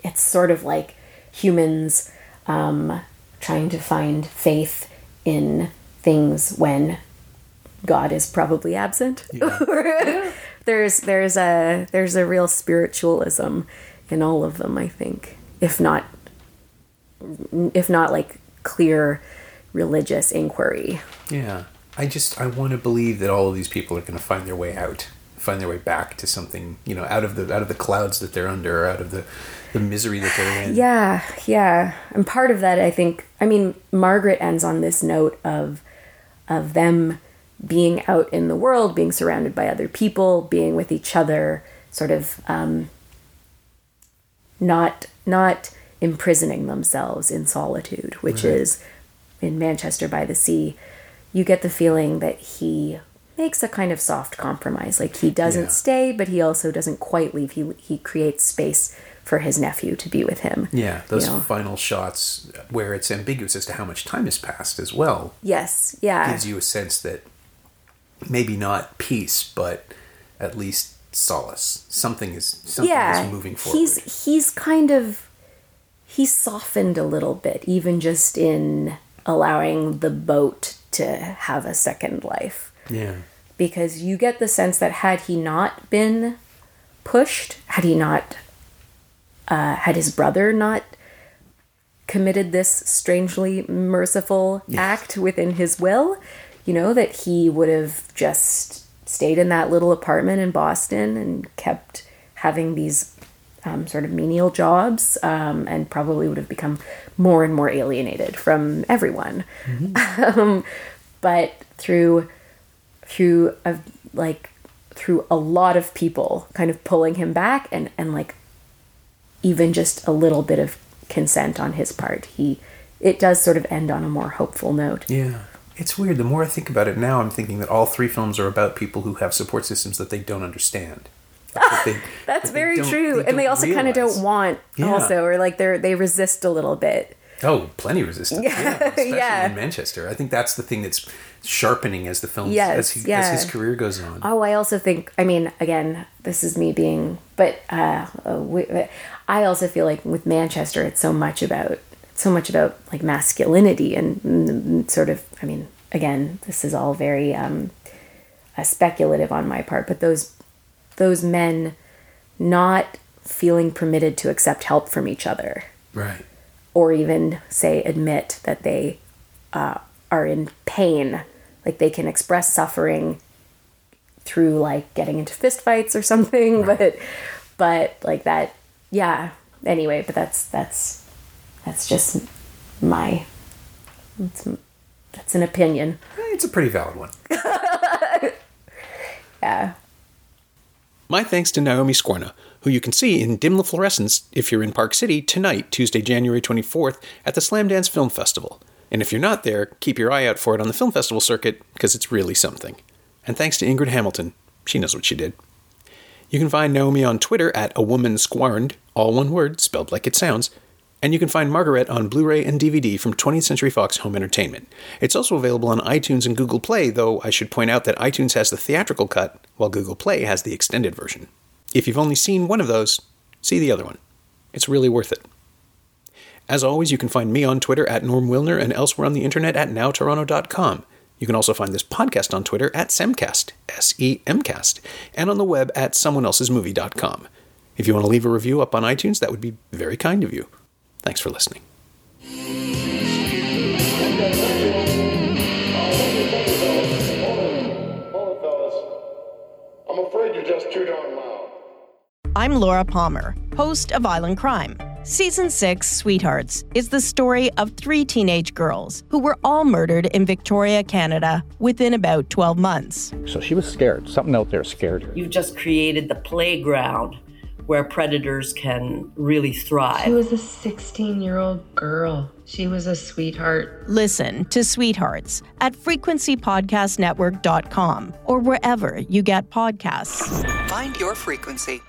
it's sort of like humans um, trying to find faith in things when God is probably absent. there's there's a there's a real spiritualism in all of them, I think, if not if not like clear religious inquiry. Yeah, I just I want to believe that all of these people are going to find their way out, find their way back to something, you know, out of the out of the clouds that they're under, out of the the misery that they're in. Yeah, yeah. And part of that I think I mean Margaret ends on this note of of them being out in the world, being surrounded by other people, being with each other, sort of um not not imprisoning themselves in solitude, which Right. is in Manchester by the Sea, you get the feeling that he makes a kind of soft compromise. Like he doesn't Yeah. stay, but he also doesn't quite leave. He he creates space for his nephew to be with him. Yeah, those you know? final shots where it's ambiguous as to how much time has passed as well Yes, yeah. gives you a sense that maybe not peace, but at least solace. Something is something yeah, is moving forward. he's he's kind of he's softened a little bit, even just in allowing the boat to have a second life. yeah, Because you get the sense that had he not been pushed, had he not, uh, had his brother not committed this strangely merciful Yes. act within his will, you know, that he would have just stayed in that little apartment in Boston and kept having these um, sort of menial jobs um, and probably would have become more and more alienated from everyone. um, but through through a, like through a lot of people kind of pulling him back and and like even just a little bit of consent on his part he it does sort of end on a more hopeful note yeah. It's weird. The more I think about it now, I'm thinking that all three films are about people who have support systems that they don't understand. That they- that's that very true and they also kind of don't want Yeah. also or like they're they resist a little bit Oh, plenty resistance. Yeah, especially Yeah. in Manchester. I think that's the thing that's sharpening as the film Yes, as, he, as his career goes on. Oh, I also think. I mean, again, this is me being, but uh, uh, I also feel like with Manchester, it's so much about so much about like masculinity and, mm, sort of. I mean, again, this is all very um, uh, speculative on my part, but those those men not feeling permitted to accept help from each other. Right. or even say admit that they uh, are in pain. Like they can express suffering through like getting into fistfights or something but but like that yeah. Anyway but that's that's that's just my that's, that's an opinion. It's a pretty valid one. yeah My thanks to Naomi Skwarna, who you can see in Dim the Fluorescents if you're in Park City tonight, Tuesday, January 24th, at the Slamdance Film Festival. And if you're not there, keep your eye out for it on the film festival circuit because it's really something. And thanks to Ingrid Hamilton, she knows what she did. You can find Naomi on Twitter at a woman squarned, all one word, spelled like it sounds. And you can find Margaret on Blu ray and DVD from 20th Century Fox Home Entertainment. It's also available on iTunes and Google Play, though I should point out that iTunes has the theatrical cut, while Google Play has the extended version. If you've only seen one of those, see the other one. It's really worth it. As always, you can find me on Twitter at Norm Wilner and elsewhere on the internet at nowtoronto.com. You can also find this podcast on Twitter at Semcast, S E M Cast, and on the web at someoneelsesmovie.com. If you want to leave a review up on iTunes, that would be very kind of you. Thanks for listening. I'm afraid you're just too darn loud. I'm Laura Palmer, host of Island Crime. Season 6, Sweethearts, is the story of three teenage girls who were all murdered in Victoria, Canada within about 12 months. So she was scared. Something out there scared her. You've just created the playground where predators can really thrive. She was a 16 year old girl. She was a sweetheart. Listen to Sweethearts at frequencypodcastnetwork.com or wherever you get podcasts. Find your frequency.